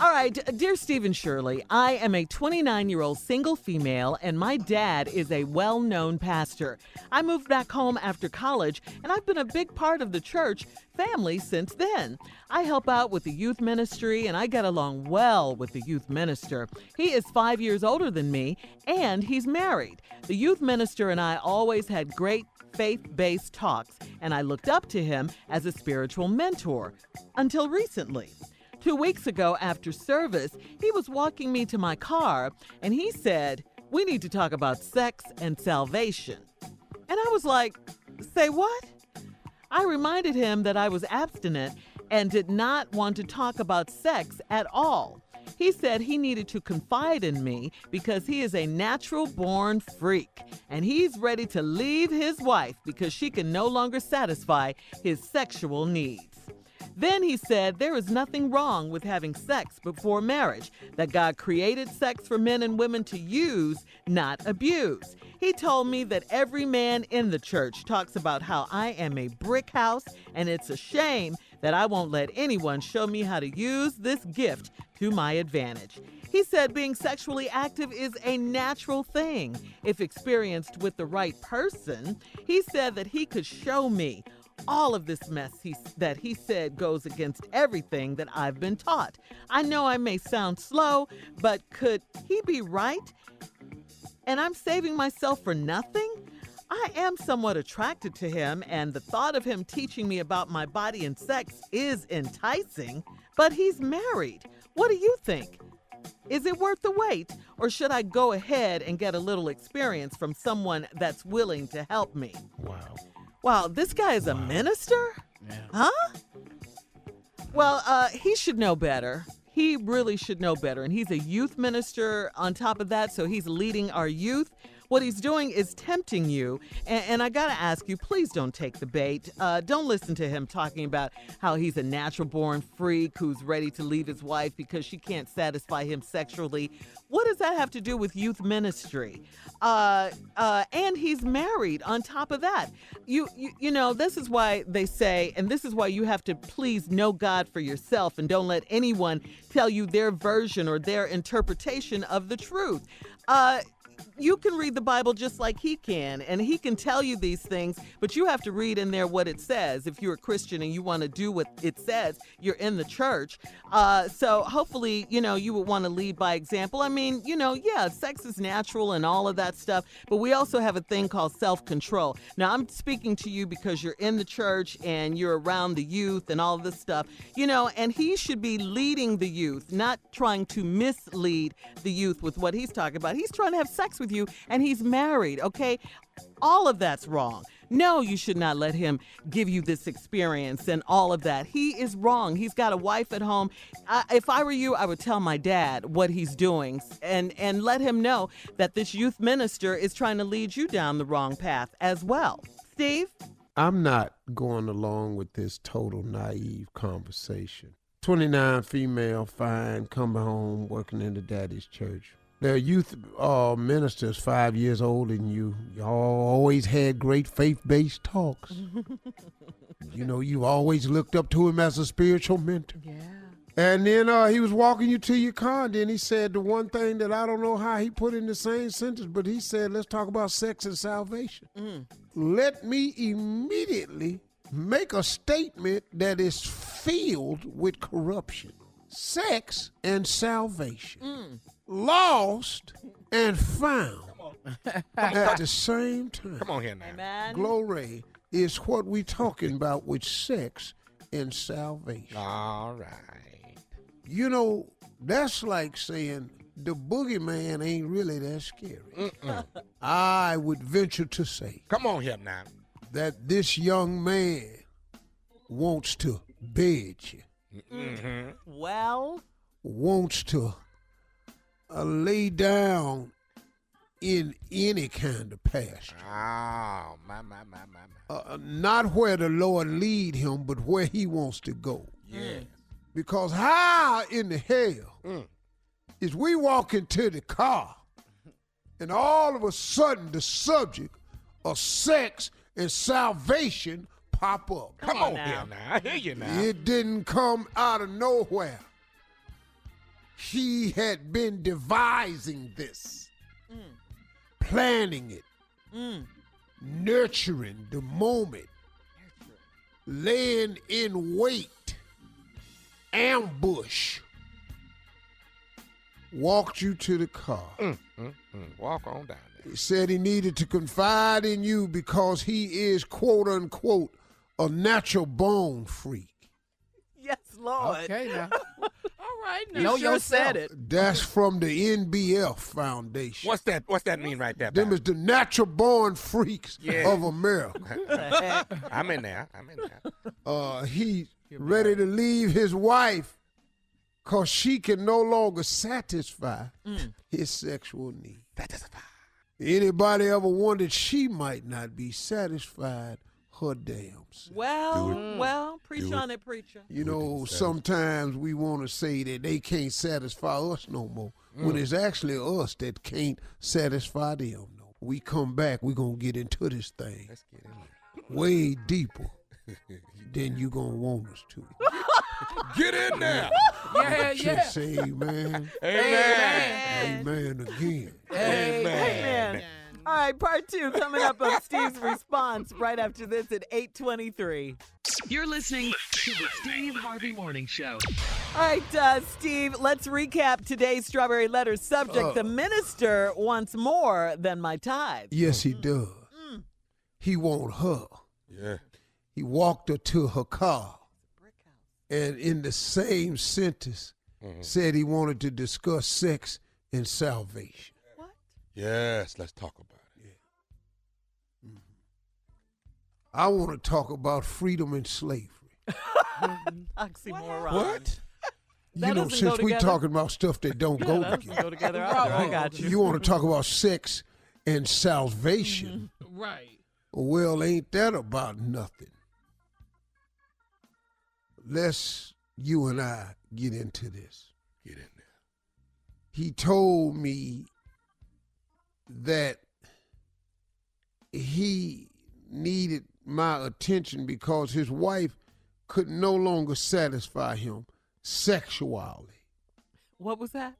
All right, dear Stephen Shirley, I am a 29 year old single female, and my dad is a well known pastor. I moved back home after college, and I've been a big part of the church family since then. I help out with the youth ministry, and I get along well with the youth minister. He is five years older than me, and he's married. The youth minister and I always had great faith based talks, and I looked up to him as a spiritual mentor until recently. Two weeks ago, after service, he was walking me to my car and he said, We need to talk about sex and salvation. And I was like, Say what? I reminded him that I was abstinent and did not want to talk about sex at all. He said he needed to confide in me because he is a natural born freak and he's ready to leave his wife because she can no longer satisfy his sexual needs. Then he said there is nothing wrong with having sex before marriage, that God created sex for men and women to use, not abuse. He told me that every man in the church talks about how I am a brick house, and it's a shame that I won't let anyone show me how to use this gift to my advantage. He said being sexually active is a natural thing if experienced with the right person. He said that he could show me all of this mess he, that he said goes against everything that I've been taught. I know I may sound slow, but could he be right? And I'm saving myself for nothing? I am somewhat attracted to him, and the thought of him teaching me about my body and sex is enticing, but he's married. What do you think? Is it worth the wait, or should I go ahead and get a little experience from someone that's willing to help me? Wow. Wow, this guy is a minister? Huh? Well, uh, he should know better. He really should know better. And he's a youth minister on top of that, so he's leading our youth. What he's doing is tempting you. And, and I got to ask you, please don't take the bait. Uh, don't listen to him talking about how he's a natural born freak who's ready to leave his wife because she can't satisfy him sexually. What does that have to do with youth ministry? Uh, uh, and he's married on top of that. You, you, you know, this is why they say, and this is why you have to please know God for yourself and don't let anyone tell you their version or their interpretation of the truth. Uh, you can read the Bible just like he can, and he can tell you these things, but you have to read in there what it says. If you're a Christian and you want to do what it says, you're in the church. Uh, so hopefully, you know, you would want to lead by example. I mean, you know, yeah, sex is natural and all of that stuff, but we also have a thing called self control. Now, I'm speaking to you because you're in the church and you're around the youth and all this stuff, you know, and he should be leading the youth, not trying to mislead the youth with what he's talking about. He's trying to have sex with you and he's married, okay? All of that's wrong. No, you should not let him give you this experience and all of that. He is wrong. He's got a wife at home. I, if I were you, I would tell my dad what he's doing and and let him know that this youth minister is trying to lead you down the wrong path as well. Steve? I'm not going along with this total naive conversation. 29 female, fine, coming home, working in the daddy's church. They're youth uh, ministers five years older than you. Y'all always had great faith based talks. you know, you always looked up to him as a spiritual mentor. Yeah. And then uh, he was walking you to your car, and then he said the one thing that I don't know how he put in the same sentence, but he said, let's talk about sex and salvation. Let me immediately make a statement that is filled with corruption. Sex and salvation. Lost and found at the same time. Come on here now. Amen. Glory is what we talking about with sex and salvation. All right. You know, that's like saying the boogeyman ain't really that scary. Mm-mm. I would venture to say Come on here now. that this young man wants to bed you, Mm-hmm. Well, wants to uh, lay down in any kind of pasture. Oh, my, my, my, my, my. Uh, not where the Lord lead him, but where he wants to go. Yeah. Because how in the hell Mm. is we walk into the car and all of a sudden the subject of sex and salvation pop up? Come, on, here now. I hear you now. It didn't come out of nowhere. He had been devising this, planning it, mm. nurturing the moment, laying in wait, ambush. Walked you to the car. Mm, mm, mm. Walk on down there. He said he needed to confide in you because he is, quote unquote, a natural bone freak. Yes, Lord. Okay now. All right, Know now. sure yourself. said it. That's from the NBF Foundation. What's that? What's that mean right there? Them is the natural born freaks Yeah. of America. I'm in there. I'm in there. Uh, he ready to leave his wife because she can no longer satisfy his sexual need. Satisfy. Anybody ever wondered she might not be satisfied her damn self? Well, well, preach Do it. on it, preacher. You know, sometimes we want to say that they can't satisfy us no more when Mm. it's actually us that can't satisfy them. No, we come back, we gonna get into this thing Let's get in way deeper than you gonna want us to. Get in there. Yeah, Should yeah. say amen. Amen. Amen again. amen Amen. All right, part two coming up on Steve's response right after this at 823. You're listening to the Steve Harvey Morning Show. All right, uh, Steve, let's recap today's Strawberry Letter subject. Uh. the minister wants more than my tithe. Yes, he does. He want her. Yeah. He walked her to her car, and in the same sentence said he wanted to discuss sex and salvation. What? Yes, let's talk about I want to talk about freedom and slavery. Oxymoron. What? That you know, since we together. talking about stuff that don't go That together, go together either. I got you. you want to talk about sex and salvation. Mm-hmm. Right. Well, ain't that about nothing? Let's you and I get into this. Get in there. He told me that he needed my attention because his wife could no longer satisfy him sexually. What was that?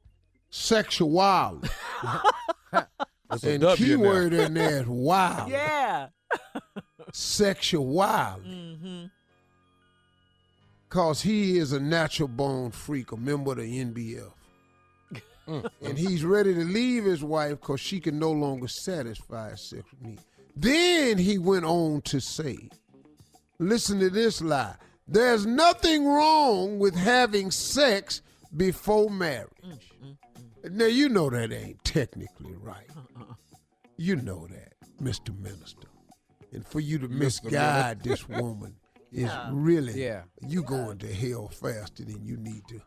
Sexually. That's a and W key in there. word in there is wild. Yeah. Sexually. Mm-hmm. Cause he is a natural born freak, a member of the NBF. and he's ready to leave his wife because she can no longer satisfy his sexual need. Then he went on to say, listen to this lie. There's nothing wrong with having sex before marriage. Now you know that ain't technically right. You know that, Mr. Minister. And for you to Mr. misguide this woman is Yeah. really Yeah. you going to hell faster than you need to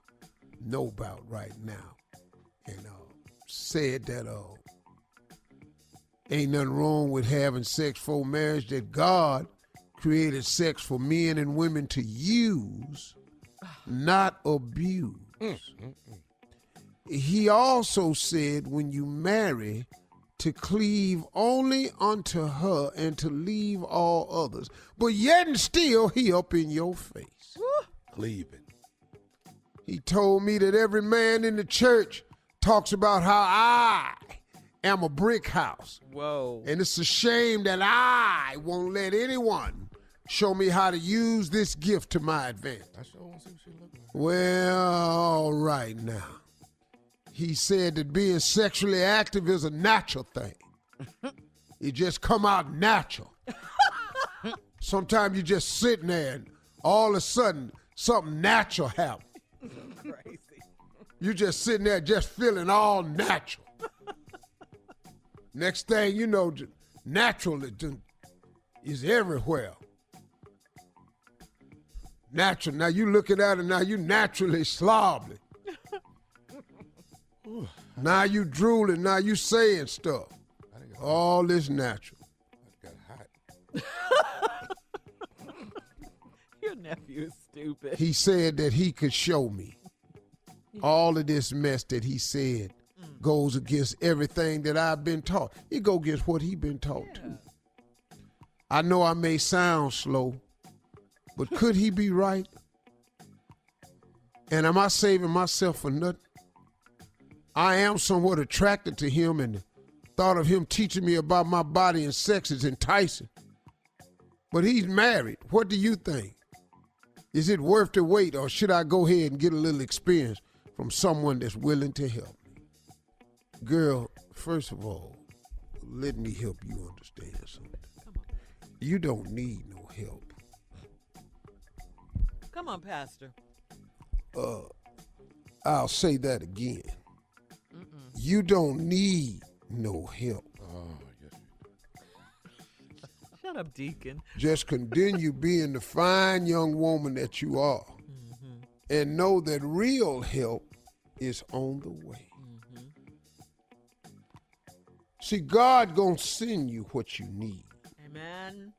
know about right now. And uh, said that uh, ain't nothing wrong with having sex for marriage. That God created sex for men and women to use, not abuse. He also said when you marry, to cleave only unto her and to leave all others. But yet and still he up in your face. Cleaving. He told me that every man in the church talks about how I am a brick house. Whoa. And it's a shame that I won't let anyone show me how to use this gift to my advantage. I sure want to see what she look like. Well, all right now. He said that being sexually active is a natural thing. it just come out natural. Sometimes you just sitting there and all of a sudden something natural happens. Crazy. You just sitting there just feeling all natural. Next thing you know, j- natural is, everywhere. Natural. Now you looking at it now, you naturally slobbly. now you drooling, now you saying stuff. All this natural. Your nephew is stupid. He said that he could show me. All of this mess that he said goes against everything that I've been taught. It go against what he been taught too. I know I may sound slow, but could he be right? And am I saving myself for nothing? I am somewhat attracted to him and the thought of him teaching me about my body and sex is enticing. But he's married. What do you think? Is it worth the wait or should I go ahead and get a little experience from someone that's willing to help? Girl, first of all, let me help you understand something. You don't need no help. Come on, Pastor. Uh, I'll say that again. You don't need no help. Shut up, Deacon. Just continue being the fine young woman that you are. And know that real help is on the way. See, God gonna send you what you need. Amen.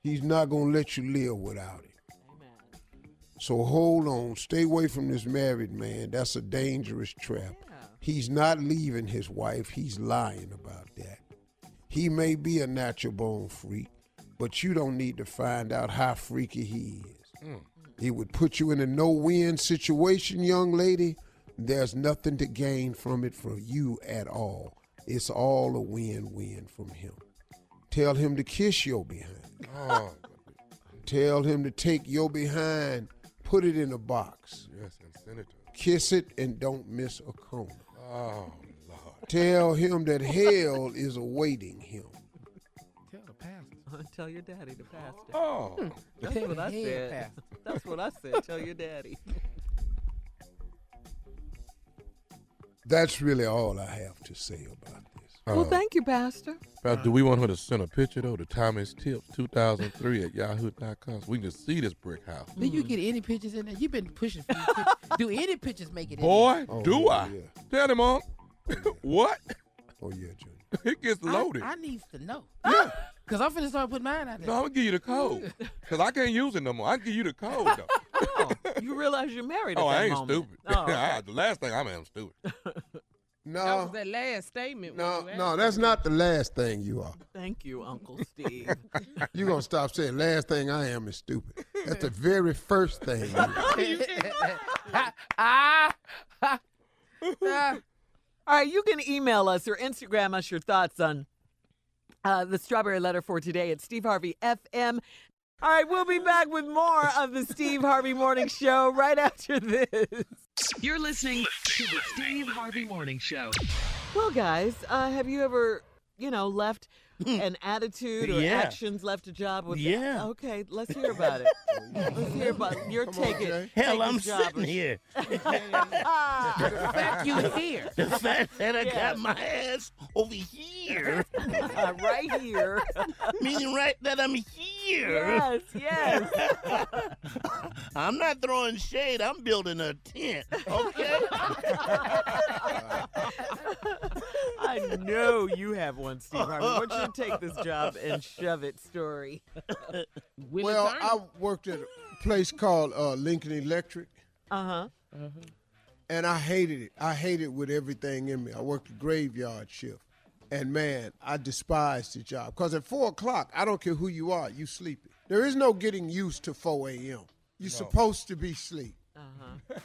He's not gonna let you live without it. Amen. So hold on. Stay away from this married man. That's a dangerous trap. He's not leaving his wife. He's lying about that. He may be a natural born freak, but you don't need to find out how freaky he is. Mm. He would put you in a no win situation, young lady. There's nothing to gain from it for you at all. It's all a win win from him. Tell him to kiss your behind. Oh, Tell him to take your behind, put it in a box. yes, and send it to her. Kiss it and don't miss a corner. Oh, Lord. Tell him that hell is awaiting him. Tell the pastor. Tell your daddy to pastor. Oh. That's what I said. That's what I said. Tell your daddy. That's really all I have to say about this. Uh, well, thank you, Pastor. Pastor, do we want her to send a picture though to Thomas Tips 2003 at yahoo.com so we can just see this brick house? Do you get any pictures in there? You've been pushing for pictures. Do any pictures make it in Boy, there? do I? Tell him, Mom. what? Oh, yeah, Junior. it gets loaded. I, I needs to know. Yeah. Because I'm finna start putting mine out there. no, I'm going to give you the code. Because I can't use it no more. I can give you the code, though. Oh, you realize you're married at oh, that I ain't moment. stupid. Oh, okay. I- the last thing I'm am stupid. No. That No, was that last statement. no, no, that's not the last thing you are. Thank you, Uncle Steve. you going to stop saying last thing I am is stupid. That's the very first thing you are. ah. All right, you can email us or Instagram us your thoughts on uh, the strawberry letter for today at Steve Harvey FM. All right, we'll be back with more of the Steve Harvey Morning Show right after this. You're listening to the Steve Harvey Morning Show. Well, guys, uh, have you ever, you know, left Hmm. an attitude or Yeah. actions, left a job with? Yeah. Okay, let's hear about it. let's hear about your take it. Hell, take I'm this job sitting or- here. The fact you here. The fact that I Yes. got my ass over here, uh, right here. meaning right that I'm here. Yes, yes. I'm not throwing shade. I'm building a tent. Okay. I know know you have one, Steve Harvey. Why don't you take this job and shove it story? well, I worked at a place called uh, Lincoln Electric, Uh huh. and I hated it. I hated it with everything in me. I worked a graveyard shift, and man, I despised the job because at four o'clock, I don't care who you are, you sleepy. There is no getting used to 4 a.m. You're supposed to be asleep. Uh-huh.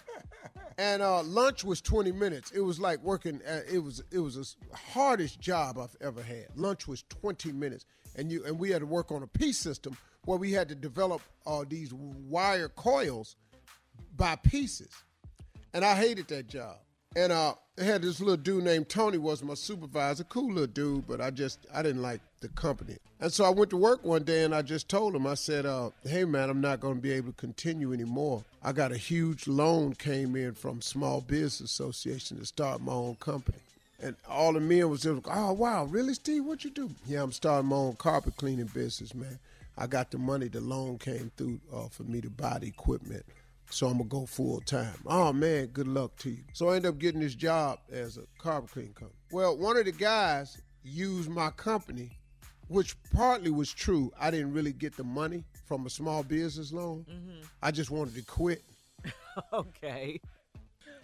and uh, lunch was 20 minutes. It was like working. At, it was it was the hardest job I've ever had. Lunch was 20 minutes, and you and we had to work on a piece system where we had to develop uh, these wire coils by pieces, and I hated that job. And uh, I had this little dude named Tony was my supervisor, cool little dude, but I just I didn't like the company. And so I went to work one day and I just told him, I said, uh, "Hey man, I'm not to be able to continue anymore. I got a huge loan came in from Small Business Association to start my own company." And all the men was just, like, "Oh wow, really, Steve? What you do?" Yeah, I'm starting my own carpet cleaning business, man. I got the money. The loan came through uh, for me to buy the equipment. So I'm gonna go full time. Oh man, good luck to you. So I ended up getting this job as a carpet cleaning company. Well, one of the guys used my company, which partly was true. I didn't really get the money from a small business loan. I just wanted to quit. Okay.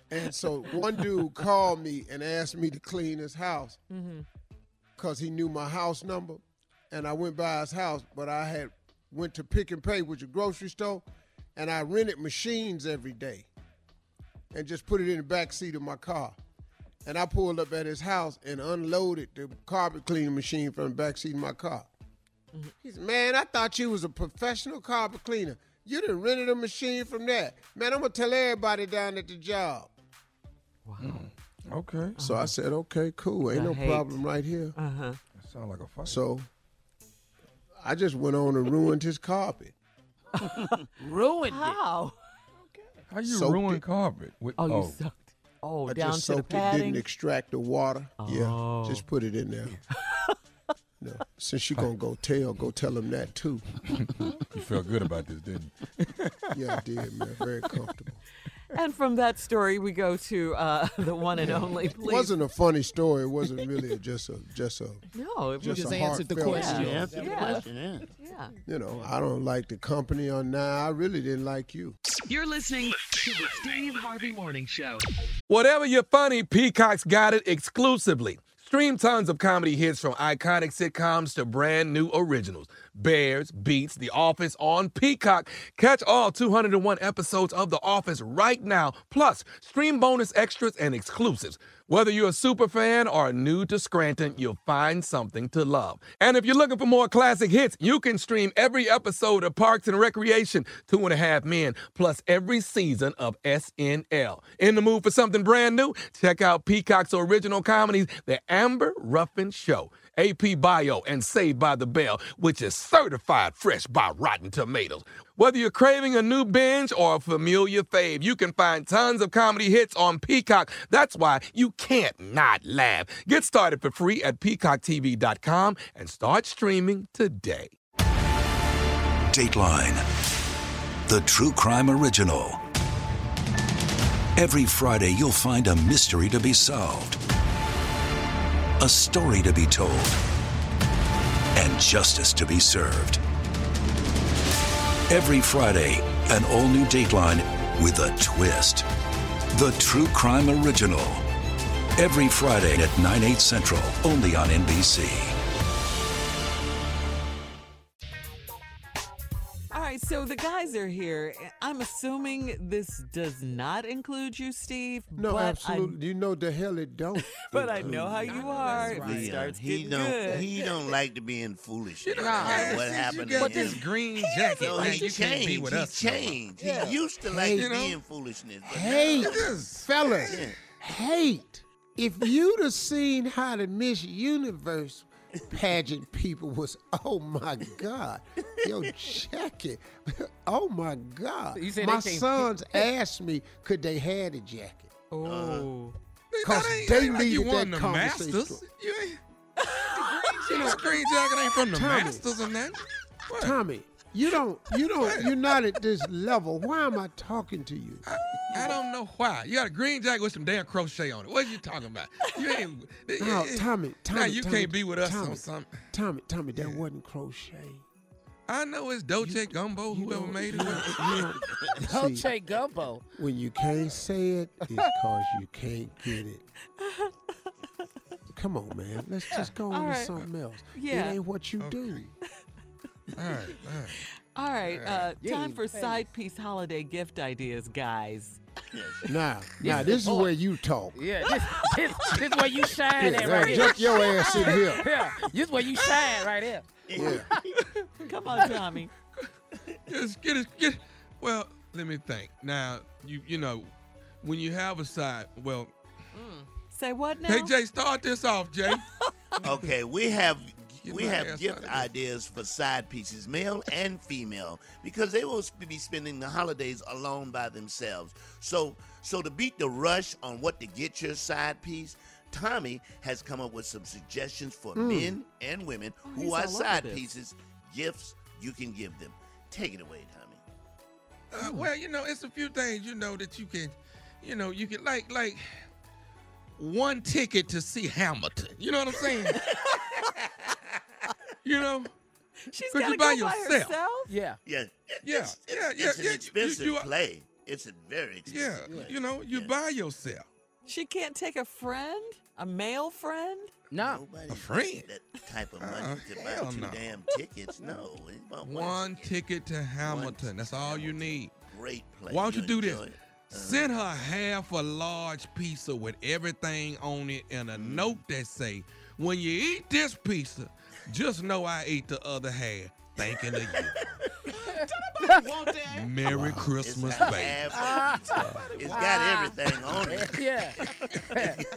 And so one dude called me and asked me to clean his house Mm-hmm. because he knew my house number. And I went by his house, but I had went to Pick and Pay, which is a grocery store, and I rented machines every day and just put it in the back seat of my car. And I pulled up at his house and unloaded the carpet cleaning machine from the back seat of my car. He said, Man, I thought you was a professional carpet cleaner. You done rented a machine from that. Man, I'm gonna tell everybody down at the job. Wow. Okay. So I said, okay, cool. Ain't The no hate. problem right here. Uh-huh. Sound like a fight. So I just went on and ruined his carpet. Ruined How? How you Soaked ruin it. carpet? With, Oh, you oh. sucked. Oh, I down just to the soaked it, padding. didn't extract the water. Oh. Yeah, just put it in there. no, since you're gonna go tell, go tell him that too. you felt good about this, didn't you? Yeah, I did, man. Very comfortable. And from that story, we go to uh, the one and only. It wasn't a funny story. It wasn't really a, just a just a No, it was just, just a answered the heartfelt question. Yeah, answered the Yeah. question, yeah. Yeah. You know, I don't like the company on now. I really didn't like you. You're listening to the Steve Harvey Morning Show. Whatever you're funny, Peacock's got it exclusively. Stream tons of comedy hits from iconic sitcoms to brand new originals. Bears, Beets, The Office on Peacock. Catch all 201 episodes of The Office right now, plus stream bonus extras and exclusives. Whether you're a super fan or new to Scranton, you'll find something to love. And if you're looking for more classic hits, you can stream every episode of Parks and Recreation, Two and a Half Men, plus every season of SNL. In the mood for something brand new? Check out Peacock's original comedies, The Amber Ruffin Show. AP Bio and Saved by the Bell, which is certified fresh by Rotten Tomatoes. Whether you're craving a new binge or a familiar fave, you can find tons of comedy hits on Peacock. That's why you can't not laugh. Get started for free at peacocktv.com and start streaming today. Dateline, the true crime original. Every Friday, you'll find a mystery to be solved, a story to be told, and justice to be served. Every Friday, an all new Dateline with a twist. The true crime original. Every Friday at 9, 8 central, only on NBC. Right, so the guys are here. I'm assuming this does not include you, Steve. No, but absolutely. you know the hell it don't. But I know how you are. If it Leon, starts he getting don't good. he don't like to be in foolishness. You know, That's what since happened you got to this green jacket, No, man, he you can't be changed. with he us no changed. Yeah. He used to like Hey, to you be know? in foolishness. But Hate, now- fellas, hate. If you'd have seen how the Miss Universe pageant people was, oh my God, your jacket, oh my God. You my sons asked me, could they have the jacket? Oh. Uh-huh. Cause That ain't- they ain't like you needed won that the conversation. Masters. You ain't. You know, green jacket ain't from the Tommy. Masters and that. What? Tommy, You don't. You don't. You're not at this level. Why am I talking to you? I don't know why. You got a green jacket with some damn crochet on it. What are you talking about? You ain't. Eh, no, Tommy. Tommy. Now you Tommy, can't be with us Tommy, on something. Tommy. Tommy. That wasn't crochet. I know it's Dolce Gumbo, whoever made it. See, Dolce Gumbo. when you can't say it, it's because you can't get it. Come on, man. Let's just go All on right. to something else. Yeah. It ain't what you do. All right, all right. All right, uh, Yeah, time for side piece holiday gift ideas, guys. Now, now this is where you talk. Yeah, this, this, this where you shine Yeah, at now right here. jump your ass in here. Yeah, this is where you shine right here. Yeah. Come on, Tommy. Just get it. Get. it. Well, let me think. Now, you you know, when you have a side, well, Say what now? hey Jay, start this off, Jay. Okay, we have Get we have gift out of here. ideas for side pieces, male and female, because they will be spending the holidays alone by themselves. So, so to beat the rush on what to get your side piece, Tommy has come up with some suggestions for Mm. men and women Oh, who are side this. pieces, gifts you can give them. Take it away, Tommy. Uh, well, you know, it's a few things you know that you can, you know, you can like like one ticket to see Hamilton. You know what I'm saying? you know, She's Could got you to buy go by yourself? herself. Yeah. Yeah, Yeah, it's, yeah, it's, yeah, it's an yeah, you- expensive you- play. It's a very yeah, expensive play. you know, you buy yourself She can't take a friend, a male friend. No. Nobody a friend. that type of money Uh, to buy two no. damn tickets. No, it's One ticket to Hamilton. That's all you need. great play. Why don't you do this? it. Uh-huh. Send her half a large pizza with everything on it and a Mm. note that say, "When you eat this pizza, just know I ate the other half, thinking of you." Want that? Merry Christmas, It's baby. half a pizza. It's got everything on it. Yeah.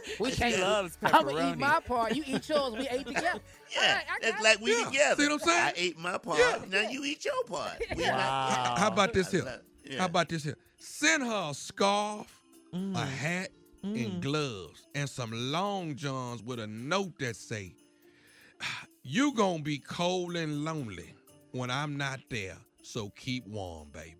we can't. loves I'm gonna eat my part. You eat yours. We ate together. Yeah, that's like we Yeah. together. See what I'm saying? I ate my part. Yeah. Now you eat your part. We not- Wow. How about this here? love- yeah. How about this here? Send her a scarf, Mm. a hat, and gloves, and some long johns with a note that say, "You gonna be cold and lonely when I'm not there, so keep warm, baby."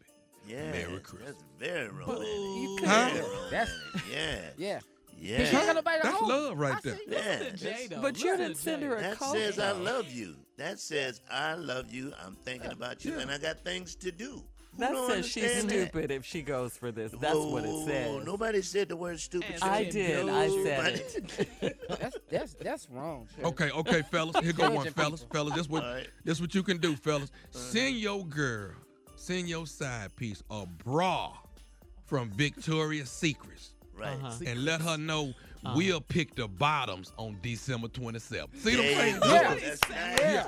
Yeah, Merry Christmas. That's very romantic. You couldn't. That's. Yeah. yeah. Yeah. Bitch, ain't got nobody to That's hold. love right I there. see. Yeah, Listen Jay, that's- though. But you Listen didn't send Jay. her a call. That coat. says I love you. That says I love you. I'm thinking about you, Yeah. and I got things to do. Who That don't says she's understand that? stupid if she goes for this. That's Whoa, what whoa, it whoa. says. Nobody said the word stupid. And I Jay did. I said it. That's that's that's wrong. Shirley. Okay, okay, fellas. Here go one, fellas. Fellas, this what All right. this what you can do, fellas. Send your girl, send your side piece a bra from Victoria's Secrets. Right. Uh-huh. And let her know we'll pick the bottoms on December 27th. See what I'm There saying? you. Yeah. Yeah.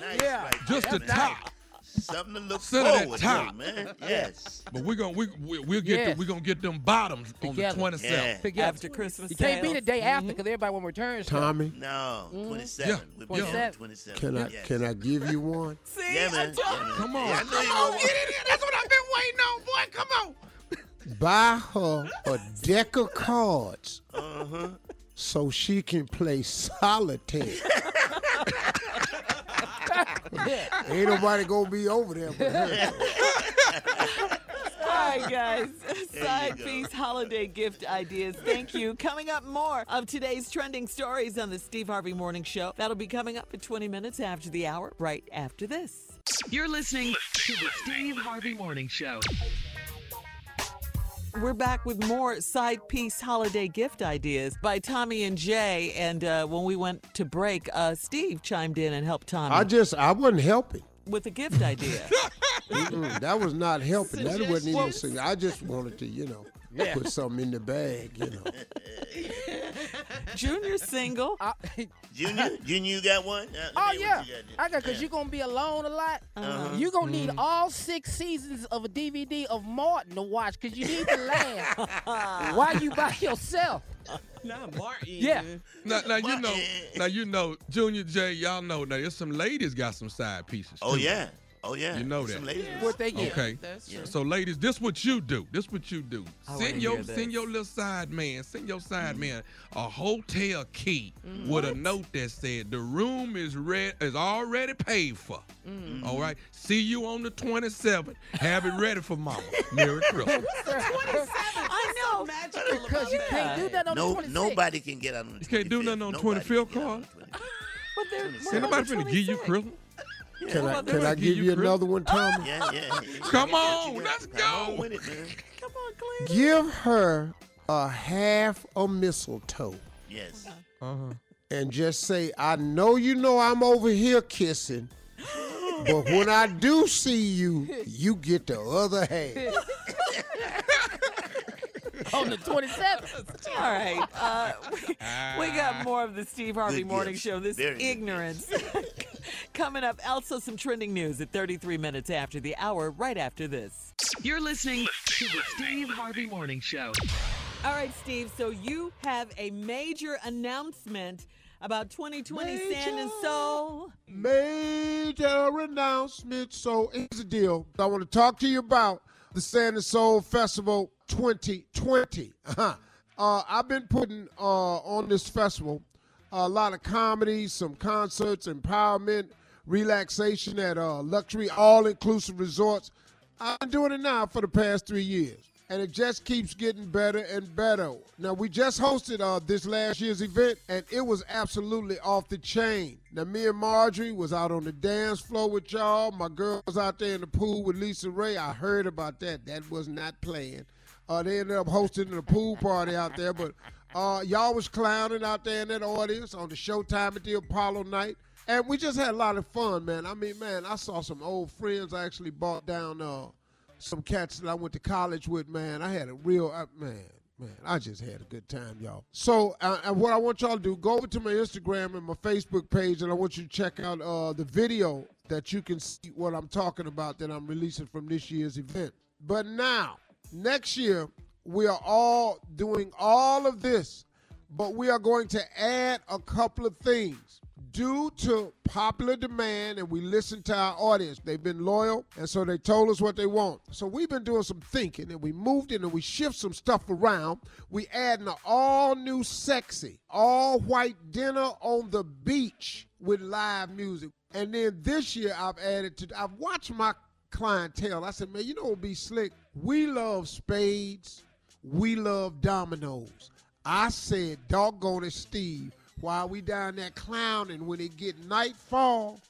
Nice Yeah. right Just the there, man. top. Something to look Send her that forward top. to, man. Yes. But we're gonna we, we we'll get Yes. the, we're gonna get them bottoms on the Together. 27th. Yeah. Together. After Christmas You can't be the day after because everybody will return. stuff. Tommy, No, Mm. 27. Yeah. We'll be on 27. 27. can I yes. can I give you one? See, Yeah, man. Yeah, man. Come on. Yeah, I know Come you on, gonna- get it in. That's what I've been waiting on, boy. Come on. Buy her a deck of cards Uh-huh. so she can play solitaire. Ain't nobody gonna be over there but her. All right, guys. Side go. piece holiday gift ideas. Thank you. Coming up, more of today's trending stories on the Steve Harvey Morning Show. That'll be coming up in 20 minutes after the hour, right after this. You're listening to the Steve Harvey Morning Show. We're back with more side piece holiday gift ideas by Tommy and Jay. And uh, when we went to break, uh, Steve chimed in and helped Tommy I just I wasn't helping. with a gift idea. That was not helping. That wasn't even Suggestions? I just wanted to, you know, Yeah. put something in the bag, you know. Junior single. I- Junior, Junior, you got one? Uh, let me oh hear yeah, what got there. I got because Yeah. you're gonna be alone a lot. Uh-huh. You're gonna need Mm-hmm. all six seasons of a DVD of Martin to watch because you need to laugh while you by yourself. Not Martin. Yeah. Now, now you know, now you know, Junior J, y'all know now there's some ladies got some side pieces. Oh yeah. Oh yeah. You know that. ladies. What they get. Okay. So ladies, this what you do. This what you do. I wanna Send your send your little side man, send your side man a hotel key Mm. with a note that said the room is red is already paid for. Mm. All right. See you on the 27th. Have it ready for mama. Merry Christmas. I know. magical Because you can't do that on no, the 26th. nobody can get out on the You can't do nothing on Nobody 25th, can get out Carl. on the 25th. But they're, Ain't nobody finna give you Christmas. Can I, can I give give you you another one, Tommy? Yeah, yeah. Come on, let's Come on go. with it, man. Give her a half a mistletoe Yes. Uh-huh. and just say, I know you know I'm over here kissing, but when I do see you, you get the other half. on the 27th. All right. Uh, we, we got more of the Steve Harvey Good Morning gifts. Show. This Very ignorance. Coming up, also some trending news at 33 minutes after the hour, right after this. You're listening to the Steve Harvey Morning Show. All right, Steve. So you have a major announcement about 2020 Sand and Soul. Major announcement. So here's the deal. I want to talk to you about the Sand and Soul Festival 2020. Uh-huh. Uh, I've been putting uh, on this festival a lot of comedy, some concerts, empowerment, relaxation at uh, luxury all-inclusive resorts. I've been doing it now for the past three years, and it just keeps getting better and better. Now we just hosted uh, this last year's event, and it was absolutely off the chain. Now me and Marjorie was out on the dance floor with y'all. My girl was out there in the pool with LisaRaye. I heard about that. That was not playing. Uh, they ended up hosting a pool party out there, but uh, y'all was clowning out there in that audience on the Showtime at the Apollo night. And we just had a lot of fun, man. I mean, man, I saw some old friends. I actually bought down uh, some cats that I went to college with, man. I had a real, uh, man, man, I just had a good time, y'all. So, uh, what I want y'all to do, go over to my Instagram and my Facebook page, and I want you to check out uh, the video that you can see what I'm talking about that I'm releasing from this year's event. But now, next year, we are all doing all of this, but we are going to add a couple of things. Due to popular demand, and we listened to our audience, they've been loyal, and so they told us what they want. So we've been doing some thinking, and we moved in and we shift some stuff around. We adding an all new, sexy, all white dinner on the beach with live music. And then this year, I've added to. I've watched my clientele. I said, man, you know what would be slick? We love spades. We love dominoes. I said, doggone it, Steve, while we down there clowning, when it get nightfall,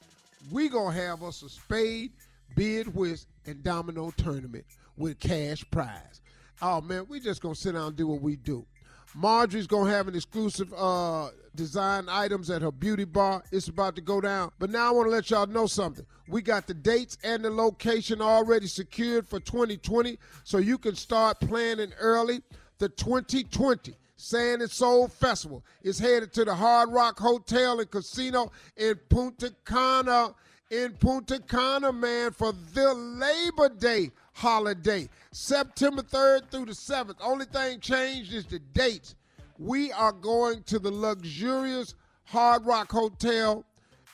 we gonna have us a spade, bid, whist, and domino tournament with cash prize. Oh man, we just gonna sit down and do what we do. Marjorie's gonna have an exclusive uh, design items at her beauty bar. It's about to go down. But now I want to let y'all know something. We got the dates and the location already secured for 2020, so you can start planning early. The 2020 Sand and Soul Festival is headed to the Hard Rock Hotel and Casino in Punta Cana. In Punta Cana, man, for the Labor Day holiday, September 3rd through the 7th. Only thing changed is the dates. We are going to the luxurious Hard Rock Hotel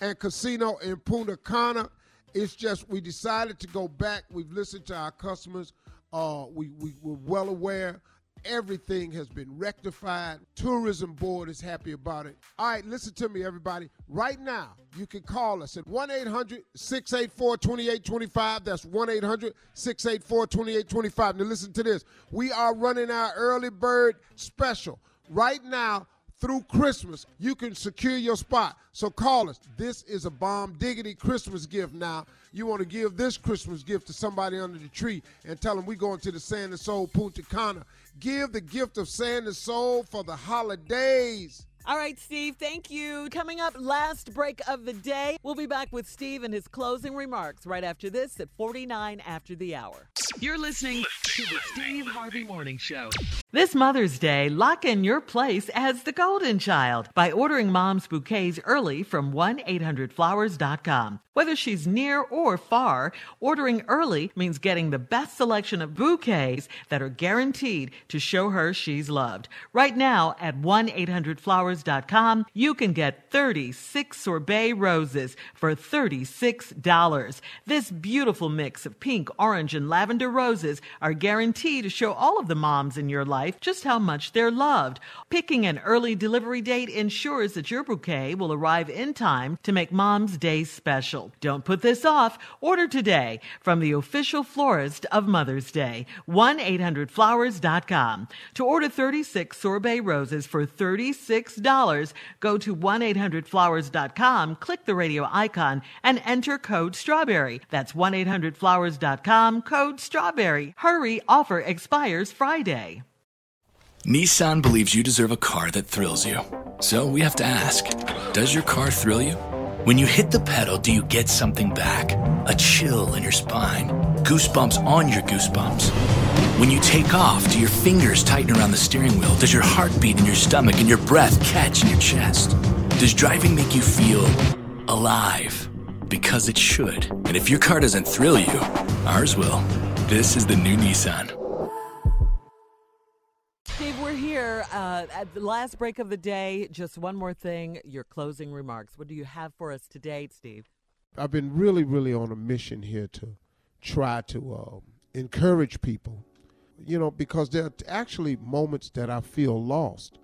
and Casino in Punta Cana. It's just we decided to go back. We've listened to our customers. Uh, we, we we're well aware. Everything has been rectified. Tourism board is happy about it. All right, listen to me, everybody. Right now, you can call us at 1 800 684 2825. That's 1 800 684 2825. Now, listen to this. We are running our early bird special. Right now, through Christmas, you can secure your spot. So call us. This is a bomb diggity Christmas gift now. You want to give this Christmas gift to somebody under the tree and tell them we're going to the Sand and Soul Punta Cana. Give the gift of Sand and Soul for the holidays. All right, Steve, thank you. Coming up, last break of the day. We'll be back with Steve and his closing remarks right after this at 49 after the hour. You're listening to the Steve Harvey Morning Show. This Mother's Day, lock in your place as the golden child by ordering mom's bouquets early from 1-800-Flowers.com. Whether she's near or far, ordering early means getting the best selection of bouquets that are guaranteed to show her she's loved. Right now at 1-800-Flowers.com 1-800-flowers.com, you can get 36 sorbet roses for $36. This beautiful mix of pink, orange, and lavender roses are guaranteed to show all of the moms in your life just how much they're loved. Picking an early delivery date ensures that your bouquet will arrive in time to make mom's day special. Don't put this off. Order today from the official florist of Mother's Day, 1-800-flowers.com. To order 36 sorbet roses for $36, go to 1-800-flowers.com, click the radio icon, and enter code STRAWBERRY. That's 1-800-flowers.com, code STRAWBERRY. Hurry, offer expires Friday. Nissan believes you deserve a car that thrills you. So we have to ask Does your car thrill you? When you hit the pedal, do you get something back? A chill in your spine, goosebumps on your goosebumps. When you take off, do your fingers tighten around the steering wheel? Does your heart beat in your stomach and your breath catch in your chest? Does driving make you feel alive? Because it should. And if your car doesn't thrill you, ours will. This is the new Nissan. We're uh, at the last break of the day. Just one more thing your closing remarks. What do you have for us today, Steve? I've been really, really on a mission here to try to um, encourage people, you know, because there are actually moments that I feel lost.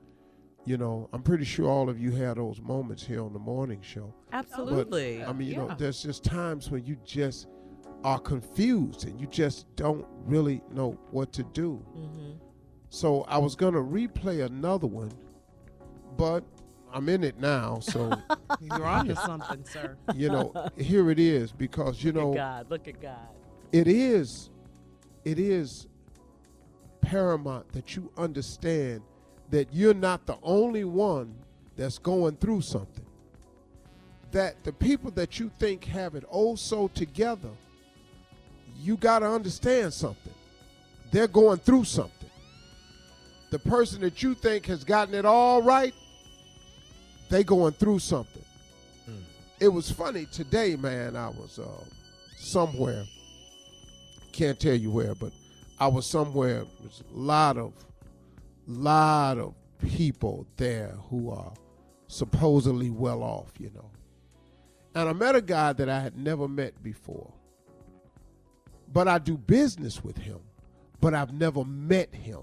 You know, I'm pretty sure all of you had those moments here on the morning show. Absolutely. But, I mean, you Yeah. know, there's just times when you just are confused and you just don't really know what to do. Mhm. So I was going to replay another one, but I'm in it now. So You're onto something, sir. You know, here it is because you Look know at God. Look at God. it is it is paramount that you understand that you're not the only one that's going through something that the people that you think have it oh so together you got to understand something they're going through something the person that you think has gotten it all right they going through something it was funny today man i was uh, somewhere can't tell you where, but I was somewhere. There's a lot of, lot of people there who are supposedly well off, you know. And I met a guy that I had never met before. But I do business with him, but I've never met him.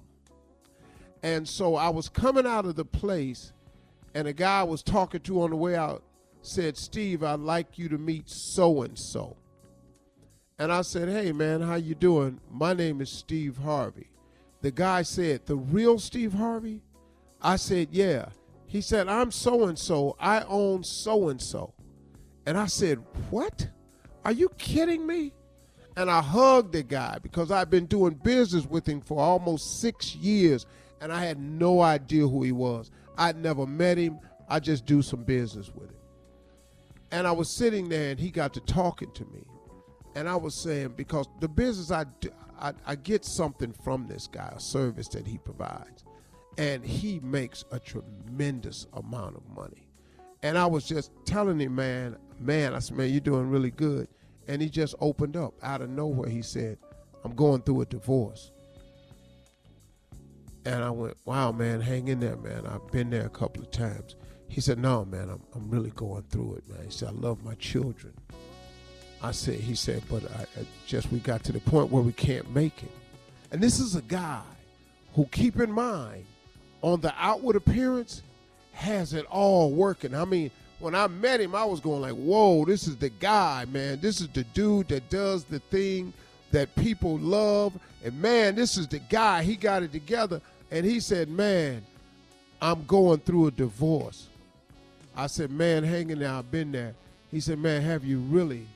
And so I was coming out of the place, and a guy I was talking to on the way out said, Steve, I'd like you to meet so and so. And I said, "Hey man, how you doing? My name is Steve Harvey." The guy said, "The real Steve Harvey?" I said, "Yeah." He said, "I'm so and so. I own so and so." And I said, "What? Are you kidding me?" And I hugged the guy because I've been doing business with him for almost 6 years and I had no idea who he was. I'd never met him. I just do some business with him. And I was sitting there and he got to talking to me and I was saying because the business I, do, I I get something from this guy, a service that he provides, and he makes a tremendous amount of money. And I was just telling him, man, man, I said, man, you're doing really good. And he just opened up out of nowhere. He said, I'm going through a divorce. And I went, wow, man, hang in there, man. I've been there a couple of times. He said, no, man, I'm, I'm really going through it, man. He said, I love my children. I said, he said, but I, I just we got to the point where we can't make it. And this is a guy who, keep in mind, on the outward appearance, has it all working. I mean, when I met him, I was going like, whoa, this is the guy, man. This is the dude that does the thing that people love. And man, this is the guy. He got it together. And he said, man, I'm going through a divorce. I said, man, hanging there. I've been there. He said, man, have you really?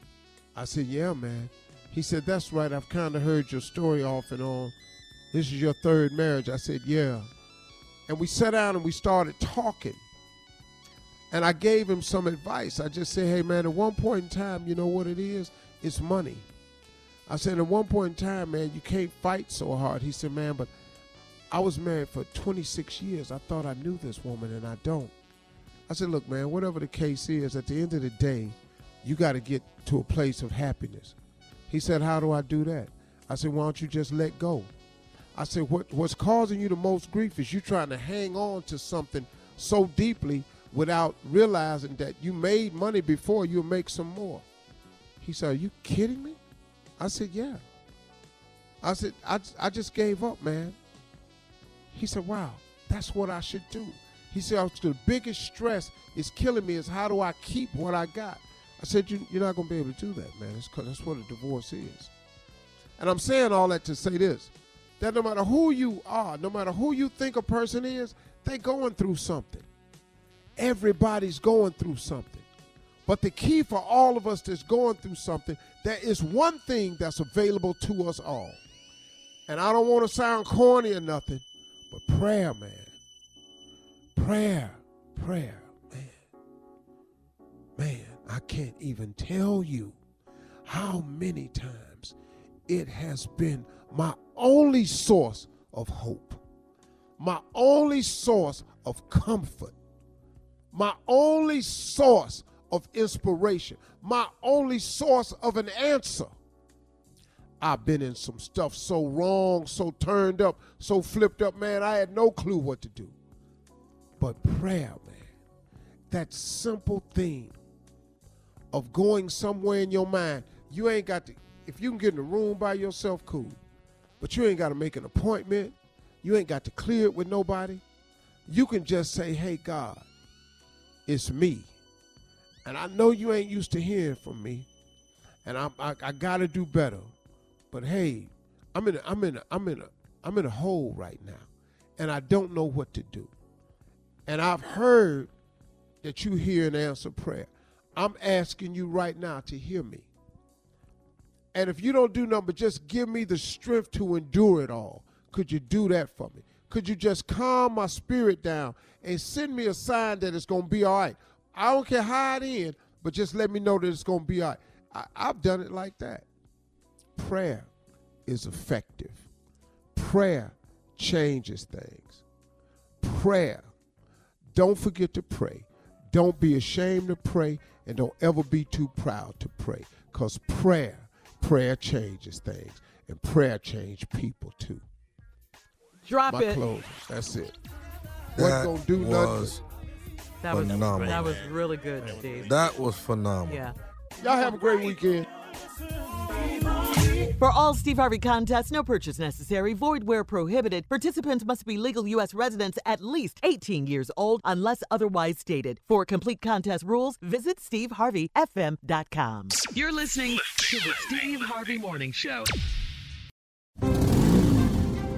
I said, yeah, man. He said, that's right. I've kind of heard your story off and on. This is your third marriage. I said, yeah. And we sat down and we started talking. And I gave him some advice. I just said, hey, man, at one point in time, you know what it is? It's money. I said, at one point in time, man, you can't fight so hard. He said, man, but I was married for 26 years. I thought I knew this woman, and I don't. I said, look, man, whatever the case is, at the end of the day, you got to get to a place of happiness. He said, how do I do that? I said, why don't you just let go? I said, what, what's causing you the most grief is you trying to hang on to something so deeply without realizing that you made money before you'll make some more. He said, Are you kidding me? I said, Yeah. I said, I, I just gave up, man. He said, Wow, that's what I should do. He said, oh, The biggest stress is killing me is how do I keep what I got? I said, you, You're not going to be able to do that, man. That's what a divorce is. And I'm saying all that to say this that no matter who you are, no matter who you think a person is, they're going through something. Everybody's going through something. But the key for all of us that's going through something, there is one thing that's available to us all. And I don't want to sound corny or nothing, but prayer, man. Prayer, prayer, man. Man, I can't even tell you how many times it has been my only source of hope, my only source of comfort, my only source of inspiration, my only source of an answer. I've been in some stuff so wrong, so turned up, so flipped up, man, I had no clue what to do. But prayer, man, that simple thing of going somewhere in your mind, you ain't got to, if you can get in a room by yourself, cool. But you ain't got to make an appointment. You ain't got to clear it with nobody. You can just say, hey, God, it's me. And I know you ain't used to hearing from me. And I, I, I got to do better. But hey, I'm in a, I'm in a, I'm in a, I'm in a hole right now. And I don't know what to do. And I've heard that you hear and answer prayer. I'm asking you right now to hear me. And if you don't do nothing but just give me the strength to endure it all, could you do that for me? Could you just calm my spirit down and send me a sign that it's going to be all right? I don't care how it ends, but just let me know that it's going to be all right. I, I've done it like that. Prayer is effective. Prayer changes things. Prayer. Don't forget to pray. Don't be ashamed to pray and don't ever be too proud to pray because prayer, prayer changes things and prayer change people too. Drop My it. closing. That's it. That Wasn't gonna do was nothing. That was phenomenal. that was really good, Steve. That was phenomenal. Yeah. Y'all have a great weekend. For all Steve Harvey contests, no purchase necessary, void where prohibited. Participants must be legal U.S. residents at least 18 years old unless otherwise stated. For complete contest rules, visit SteveHarveyFM.com. You're listening to the Steve Harvey Morning Show.